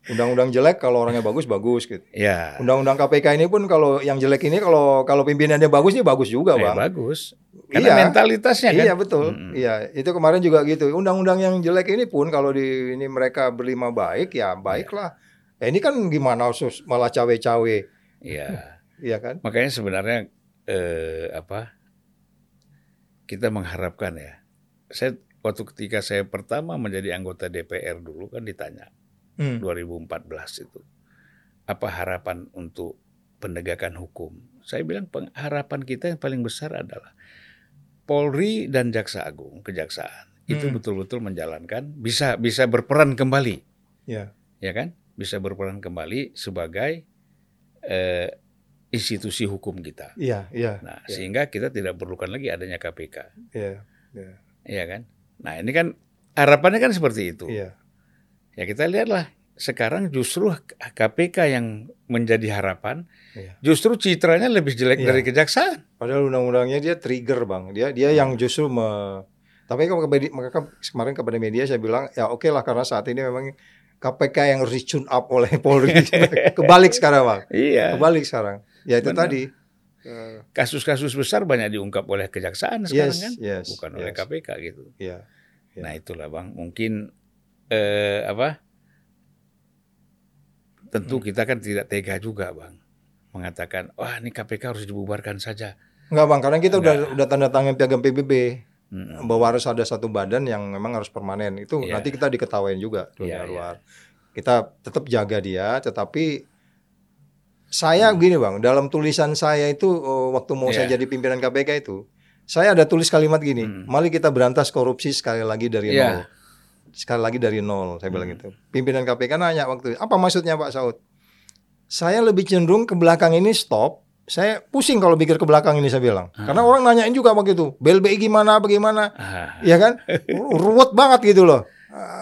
Undang-undang jelek kalau orangnya bagus bagus gitu. Ya. Undang-undang KPK ini pun kalau yang jelek ini kalau kalau pimpinannya bagus dia bagus juga, Ya, Bang. bagus. Karena Iya. mentalitasnya kan. Iya betul. Mm-mm. Iya, itu kemarin juga gitu. Undang-undang yang jelek ini pun kalau di ini mereka berlima baik ya baiklah. Ya, ini kan gimana sus malah cawe-cawe, Iya. (laughs) iya kan? Makanya sebenarnya eh, apa? Kita mengharapkan ya. Saya waktu ketika saya pertama menjadi anggota DPR dulu kan ditanya Hmm. 2014 itu apa harapan untuk penegakan hukum. Saya bilang harapan kita yang paling besar adalah Polri dan Jaksa Agung, Kejaksaan itu Hmm. betul-betul menjalankan bisa bisa berperan kembali, Iya. ya kan? Bisa berperan kembali sebagai eh, institusi hukum kita. Iya, iya. Nah, iya, sehingga kita tidak perlukan lagi adanya KPK, Iya. Iya. ya kan? Nah, ini kan harapannya kan seperti itu. Iya. Ya kita lihatlah sekarang justru KPK yang menjadi harapan, Iya. justru citranya lebih jelek Iya. dari kejaksaan. Padahal undang-undangnya dia trigger, Bang. Dia dia yang justru me tapi kemarin kepada media saya bilang ya oke lah karena saat ini memang KPK yang harus tune up oleh Polri. (laughs) Kebalik sekarang, Bang. Iya. Kebalik sekarang. Ya itu Benar. tadi. Eh, Kasus-kasus besar banyak diungkap oleh kejaksaan sekarang yes, kan, yes, bukan oleh yes. KPK gitu. Iya. Ya. Nah itulah bang, mungkin eh, apa? Tentu Hmm. kita kan tidak tega juga bang, mengatakan wah ini KPK harus dibubarkan saja. Enggak, Bang, karena kita udah udah tanda tangan piagam PBB Mm-mm. bahwa harus ada satu badan yang memang harus permanen. Itu Iya. nanti kita diketawain juga dunia Iya, iya. luar. Kita tetap jaga dia, tetapi Saya gini bang, dalam tulisan saya itu uh, waktu mau Iya. saya jadi pimpinan KPK itu, saya ada tulis kalimat gini, Hmm. mari kita berantas korupsi sekali lagi dari Iya. nol. Sekali lagi dari nol, saya bilang Hmm. gitu. Pimpinan KPK nanya waktu itu, apa maksudnya Pak Saud? Saya lebih cenderung ke belakang ini stop. Saya pusing kalau pikir ke belakang ini saya bilang. Hmm. Karena orang nanyain juga begitu. BLBI gimana, bagaimana. Ah, ya kan? (laughs) Ruwet banget gitu loh.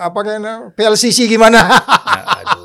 Apa kan PLCC gimana? (laughs) aduh.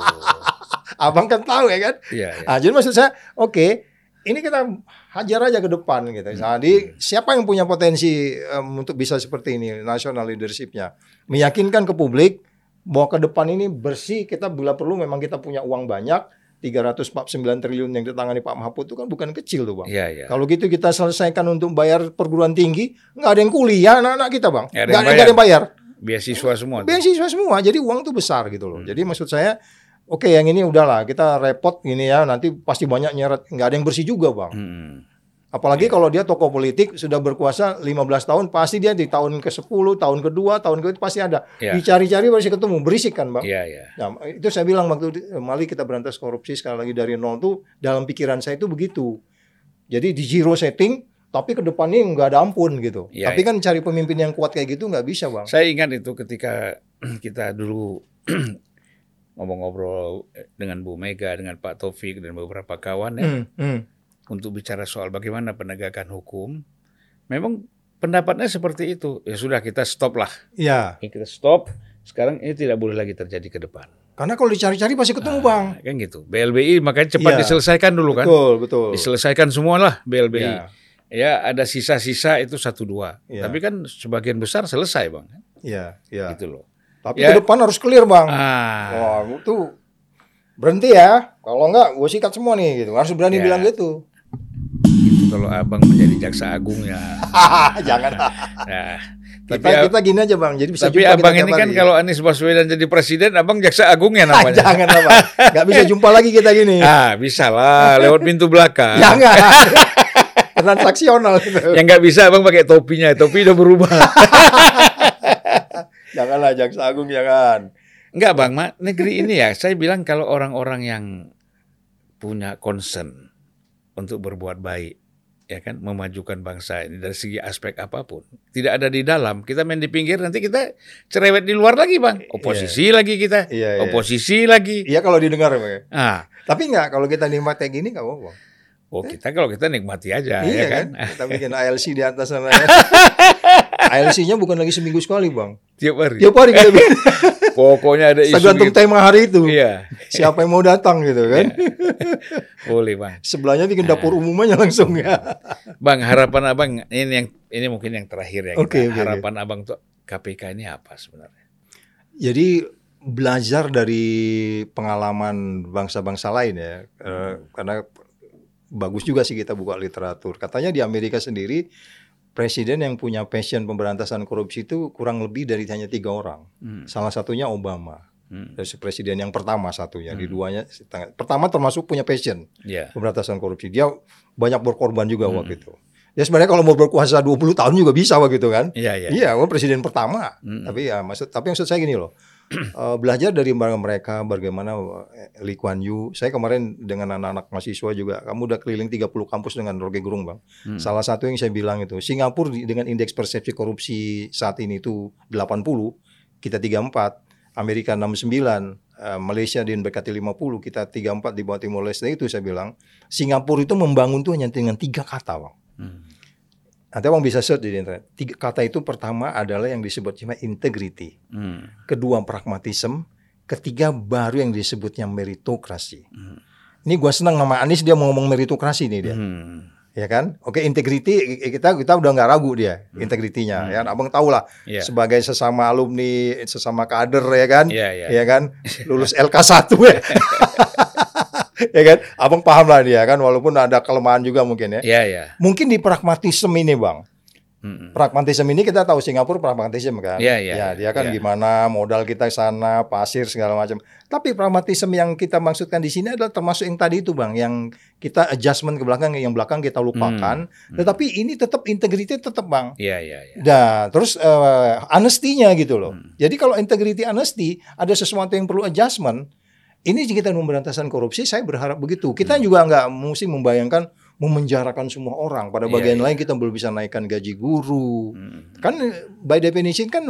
Abang kan tahu ya kan? Iya, iya. Ah, jadi maksud saya, oke, ini kita hajar aja ke depan gitu. Jadi siapa yang punya potensi em, untuk bisa seperti ini national leadershipnya, meyakinkan ke publik bahwa ke depan ini bersih. Kita bila perlu memang kita punya uang banyak, 349 triliun yang ditangani Pak Mahfud itu kan bukan kecil tuh bang. Iya, iya. Kalau gitu kita selesaikan untuk bayar perguruan tinggi, nggak ada yang kuliah anak-anak kita bang, Nggak ada nggak yang ada nggak ada yang bayar. Beasiswa semua. tuh. Beasiswa semua, jadi uang tuh besar gitu Hmm. loh. Jadi maksud saya, oke yang ini udahlah kita repot gini ya, nanti pasti banyak nyeret, nggak ada yang bersih juga bang. Hmm. Apalagi Iya. kalau dia tokoh politik sudah berkuasa 15 tahun, pasti dia di tahun ke-10, tahun kedua, tahun ke pasti ada. Iya. Dicari-cari pasti ketemu, berisik kan bang. Iya, iya. Nah, itu saya bilang waktu di- mari kita berantas korupsi sekali lagi dari nol tuh dalam pikiran saya itu begitu. Jadi di zero setting, tapi ke depan ini nggak ada ampun gitu. Iya, tapi kan cari pemimpin yang kuat kayak gitu nggak bisa bang. Saya ingat itu ketika (clears throat) kita dulu (clears throat) ngobrol-ngobrol dengan Bu Mega, dengan Pak Taufik dan beberapa kawan ya, Hmm, hmm. Untuk bicara soal bagaimana penegakan hukum. Memang pendapatnya seperti itu. Ya sudah kita stop lah. Ya, Ya, kita stop. Sekarang ini tidak boleh lagi terjadi ke depan. karena kalau dicari-cari pasti ketemu bang. Nah, kan gitu. BLBI makanya cepat Iya. diselesaikan dulu kan. Betul, betul. Diselesaikan semua lah BLBI. Ya, Ya ada sisa-sisa itu satu dua. Iya. Tapi kan sebagian besar selesai bang. ya, ya. Gitu loh. Tapi Ya. ke depan harus clear bang. Ah, Wah, itu berhenti ya. Kalau enggak, gue sikat semua nih gitu. Harus berani Ya. bilang gitu. Kalau abang menjadi jaksa agung ya. (laughs) Jangan. Nah, kita, tapi kita gini aja bang. Jadi bisa tapi jumpa abang kita ini kan hari. kalau Anies Baswedan jadi presiden, abang jaksa agung ya (laughs) namanya. jangan lah bang. Nggak bisa jumpa (laughs) lagi kita gini. Ah, bisa lah lewat pintu belakang. Jangan. Transaksional gitu. Yang nggak bisa abang pakai topinya, topi udah berubah. Janganlah jaksa agung jangan. Enggak bang, Mak. negeri ini ya, saya bilang kalau orang-orang yang punya concern untuk berbuat baik, ya kan, memajukan bangsa ini dari segi aspek apa pun, tidak ada di dalam. Kita main di pinggir, nanti kita cerewet di luar lagi bang. Oposisi lagi kita, Iya, iya. oposisi lagi. Iya kalau didengar bang. Ah, Tapi enggak kalau kita nikmat kayak gini enggak apa-apa. oh kita kalau kita nikmati aja, iya ya kan? kan. Kita bikin ALC di atas sana ya. (laughs) ALC-nya bukan lagi seminggu sekali bang. Tiap hari. Tiap hari kita (laughs) bikin. Pokoknya ada isu Tergantung gitu. tema hari itu. Iya, Siapa yang mau datang gitu kan? boleh bang. Sebelahnya bikin dapur umumnya langsung ya. Bang, harapan abang ini yang ini mungkin yang terakhir ya. oke, oke. harapan abang tuh KPK ini apa sebenarnya? Jadi belajar dari pengalaman bangsa-bangsa lain ya, Eh, karena bagus juga sih kita buka literatur. Katanya di Amerika sendiri presiden yang punya passion pemberantasan korupsi itu kurang lebih dari hanya tiga orang. Hmm. Salah satunya Obama, Hmm. dari presiden yang pertama satunya, di duanya. Pertama termasuk punya passion Ya. pemberantasan korupsi. Dia banyak berkorban juga waktu itu. Ya sebenarnya kalau mau berkuasa 20 tahun juga bisa begitu kan. Iya, iya. Iya, gua presiden pertama. Mm. Tapi ya maksud tapi maksud saya gini loh. (clears throat) Eh, belajar dari mereka bagaimana eh, Lee Kuan Yew. Saya kemarin dengan anak-anak mahasiswa juga, kamu udah keliling 30 kampus dengan Rocky Gerung, Bang. Hmm. Salah satu yang saya bilang itu, Singapura dengan indeks persepsi korupsi saat ini itu 80, kita 34, Amerika 69, eh, Malaysia di mendekati 50, kita 34 di bawah Timor Leste itu saya bilang, Singapura itu membangun tuh hanya dengan tiga kata, Bang. Hmm. Nanti abang bisa search di internet. Tiga kata itu pertama adalah yang disebut cuma integrity, Hmm. kedua pragmatism, ketiga baru yang disebutnya meritokrasi. Hmm. Ini gua senang nama Anies dia mau ngomong meritokrasi nih dia, Hmm. ya kan? Oke integrity kita kita udah nggak ragu dia integritinya, ya. Abang tahu lah Iya. sebagai sesama alumni, sesama kader ya kan, Iya, iya. (laughs) ya kan, lulus (laughs) LK1 ya. (laughs) ya kan, abang paham lah dia kan, walaupun ada kelemahan juga mungkin ya. Iya, iya. Mungkin di pragmatisme ini bang, Hmm. pragmatisme ini kita tahu Singapura pragmatisme kan. Iya, iya, Ya, dia kan iya. gimana modal kita sana, pasir segala macam. Tapi pragmatisme yang kita maksudkan di sini adalah termasuk yang tadi itu Bang, yang kita adjustment ke belakang yang belakang kita lupakan. Tetapi ini tetap integriti tetap Bang. Iya, iya, iya. Nah, terus eh, honesty-nya gitu loh. Hmm. Jadi kalau integrity honesty ada sesuatu yang perlu adjustment, Ini kita pemberantasan korupsi, saya berharap begitu. Kita juga nggak mesti membayangkan memenjarakan semua orang. Pada Iya, bagian iya. lain kita belum bisa naikkan gaji guru. Hmm. Kan by definition kan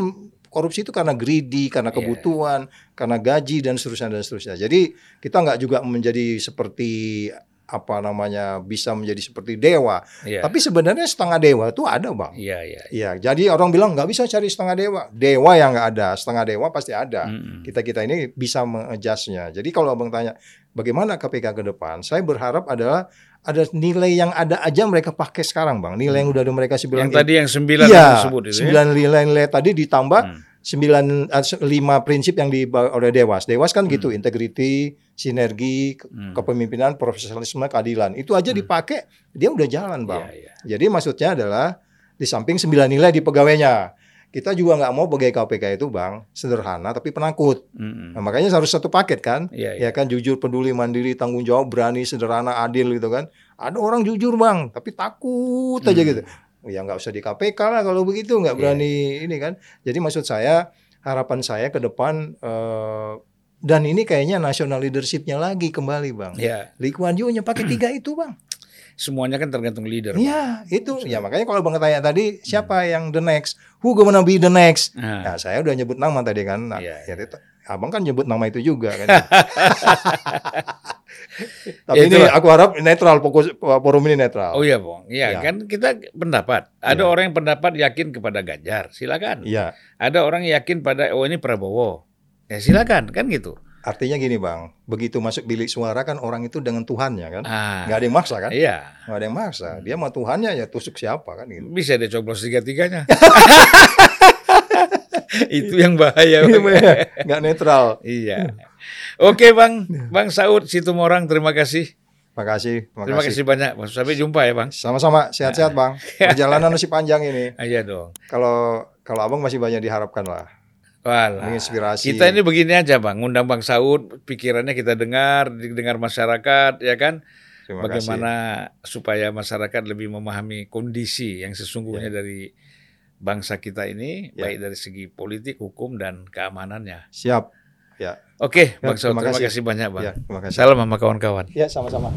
korupsi itu karena greedy, karena Iya. kebutuhan, karena gaji dan seterusnya dan seterusnya. Jadi kita nggak juga menjadi seperti apa namanya bisa menjadi seperti dewa. Yeah. Tapi sebenarnya setengah dewa itu ada bang. Iya yeah, iya. Yeah, jadi orang bilang nggak bisa cari setengah dewa. Dewa yang nggak ada, setengah dewa pasti ada. -hmm. Kita kita ini bisa mengejasnya. Jadi kalau abang tanya bagaimana KPK ke depan, saya berharap adalah ada nilai yang ada aja mereka pakai sekarang bang. Nilai yang mm. udah ada mereka sembilan. Yang tadi yang sembilan iya, yang disebut itu. Ya? Sembilan nilai-nilai tadi ditambah. Mm 9 5 eh, prinsip yang dibawa oleh Dewas. Dewas kan hmm. gitu, integriti, sinergi, hmm. kepemimpinan, profesionalisme, keadilan. Itu aja hmm. dipakai, hmm. dia udah jalan, Bang. Yeah, yeah. Jadi maksudnya adalah di samping sembilan nilai di pegawainya. Kita juga nggak mau pegawai KPK itu, Bang, sederhana tapi penakut. Hmm. Nah, makanya harus satu paket kan? Yeah, yeah. Ya kan jujur, peduli, mandiri, tanggung jawab, berani, sederhana, adil gitu kan. Ada orang jujur, Bang, tapi takut aja hmm. gitu Ya nggak usah di KPK lah kalau begitu nggak Iya, berani ini kan. Jadi maksud saya harapan saya ke depan eh, dan ini kayaknya national leadershipnya lagi kembali bang. Iya. Lee Kuan Yew-nya pakai tiga itu bang. Semuanya kan tergantung leader. Iya, itu. Ya makanya kalau Bang tanya tadi siapa yang the next? Who gonna be the next? Nah, Nah, saya udah nyebut nama tadi kan. Nah, Iya, ya itu. Abang kan nyebut nama itu juga kan. (laughs) (laughs) Tapi Ya, ini aku harap netral fokus forum ini netral. Oh iya, Bong. Iya, Ya. kan kita pendapat. Ada Iya. orang yang pendapat yakin kepada Ganjar, silakan. Iya. Ada orang yang yakin pada oh ini Prabowo. Ya silakan, kan gitu. Artinya gini, Bang. Begitu masuk bilik suara kan orang itu dengan Tuhannya kan. Ah. Nggak ada yang maksa kan? Iya. Nggak ada yang maksa. Dia sama Tuhannya ya tusuk siapa kan gitu. Bisa dia coblos tiga-tiganya. (laughs) Itu yang bahaya. Bang. Nggak netral. iya. Oke, Bang. Bang Saud Situmorang, terima kasih. Terima kasih. Terima, Terima kasih. kasih banyak. Bang. Sampai jumpa ya, Bang. Sama-sama. Sehat-sehat, Bang. (laughs) Perjalanan masih panjang ini. Ah, Iya dong. Kalau kalau abang masih banyak diharapkan lah, Walah. menginspirasi. Kita ini begini aja, Bang. Ngundang Bang Saud, pikirannya kita dengar, didengar masyarakat, ya kan? Terima kasih. Bagaimana supaya masyarakat lebih memahami kondisi yang sesungguhnya dari bangsa kita ini, Ya. baik dari segi politik, hukum, dan keamanannya. Siap. Ya. Oke, Bang ya, Saud, terima, terima kasih banyak, Bang. Ya, terima kasih. Salam sama kawan-kawan. Ya, sama-sama.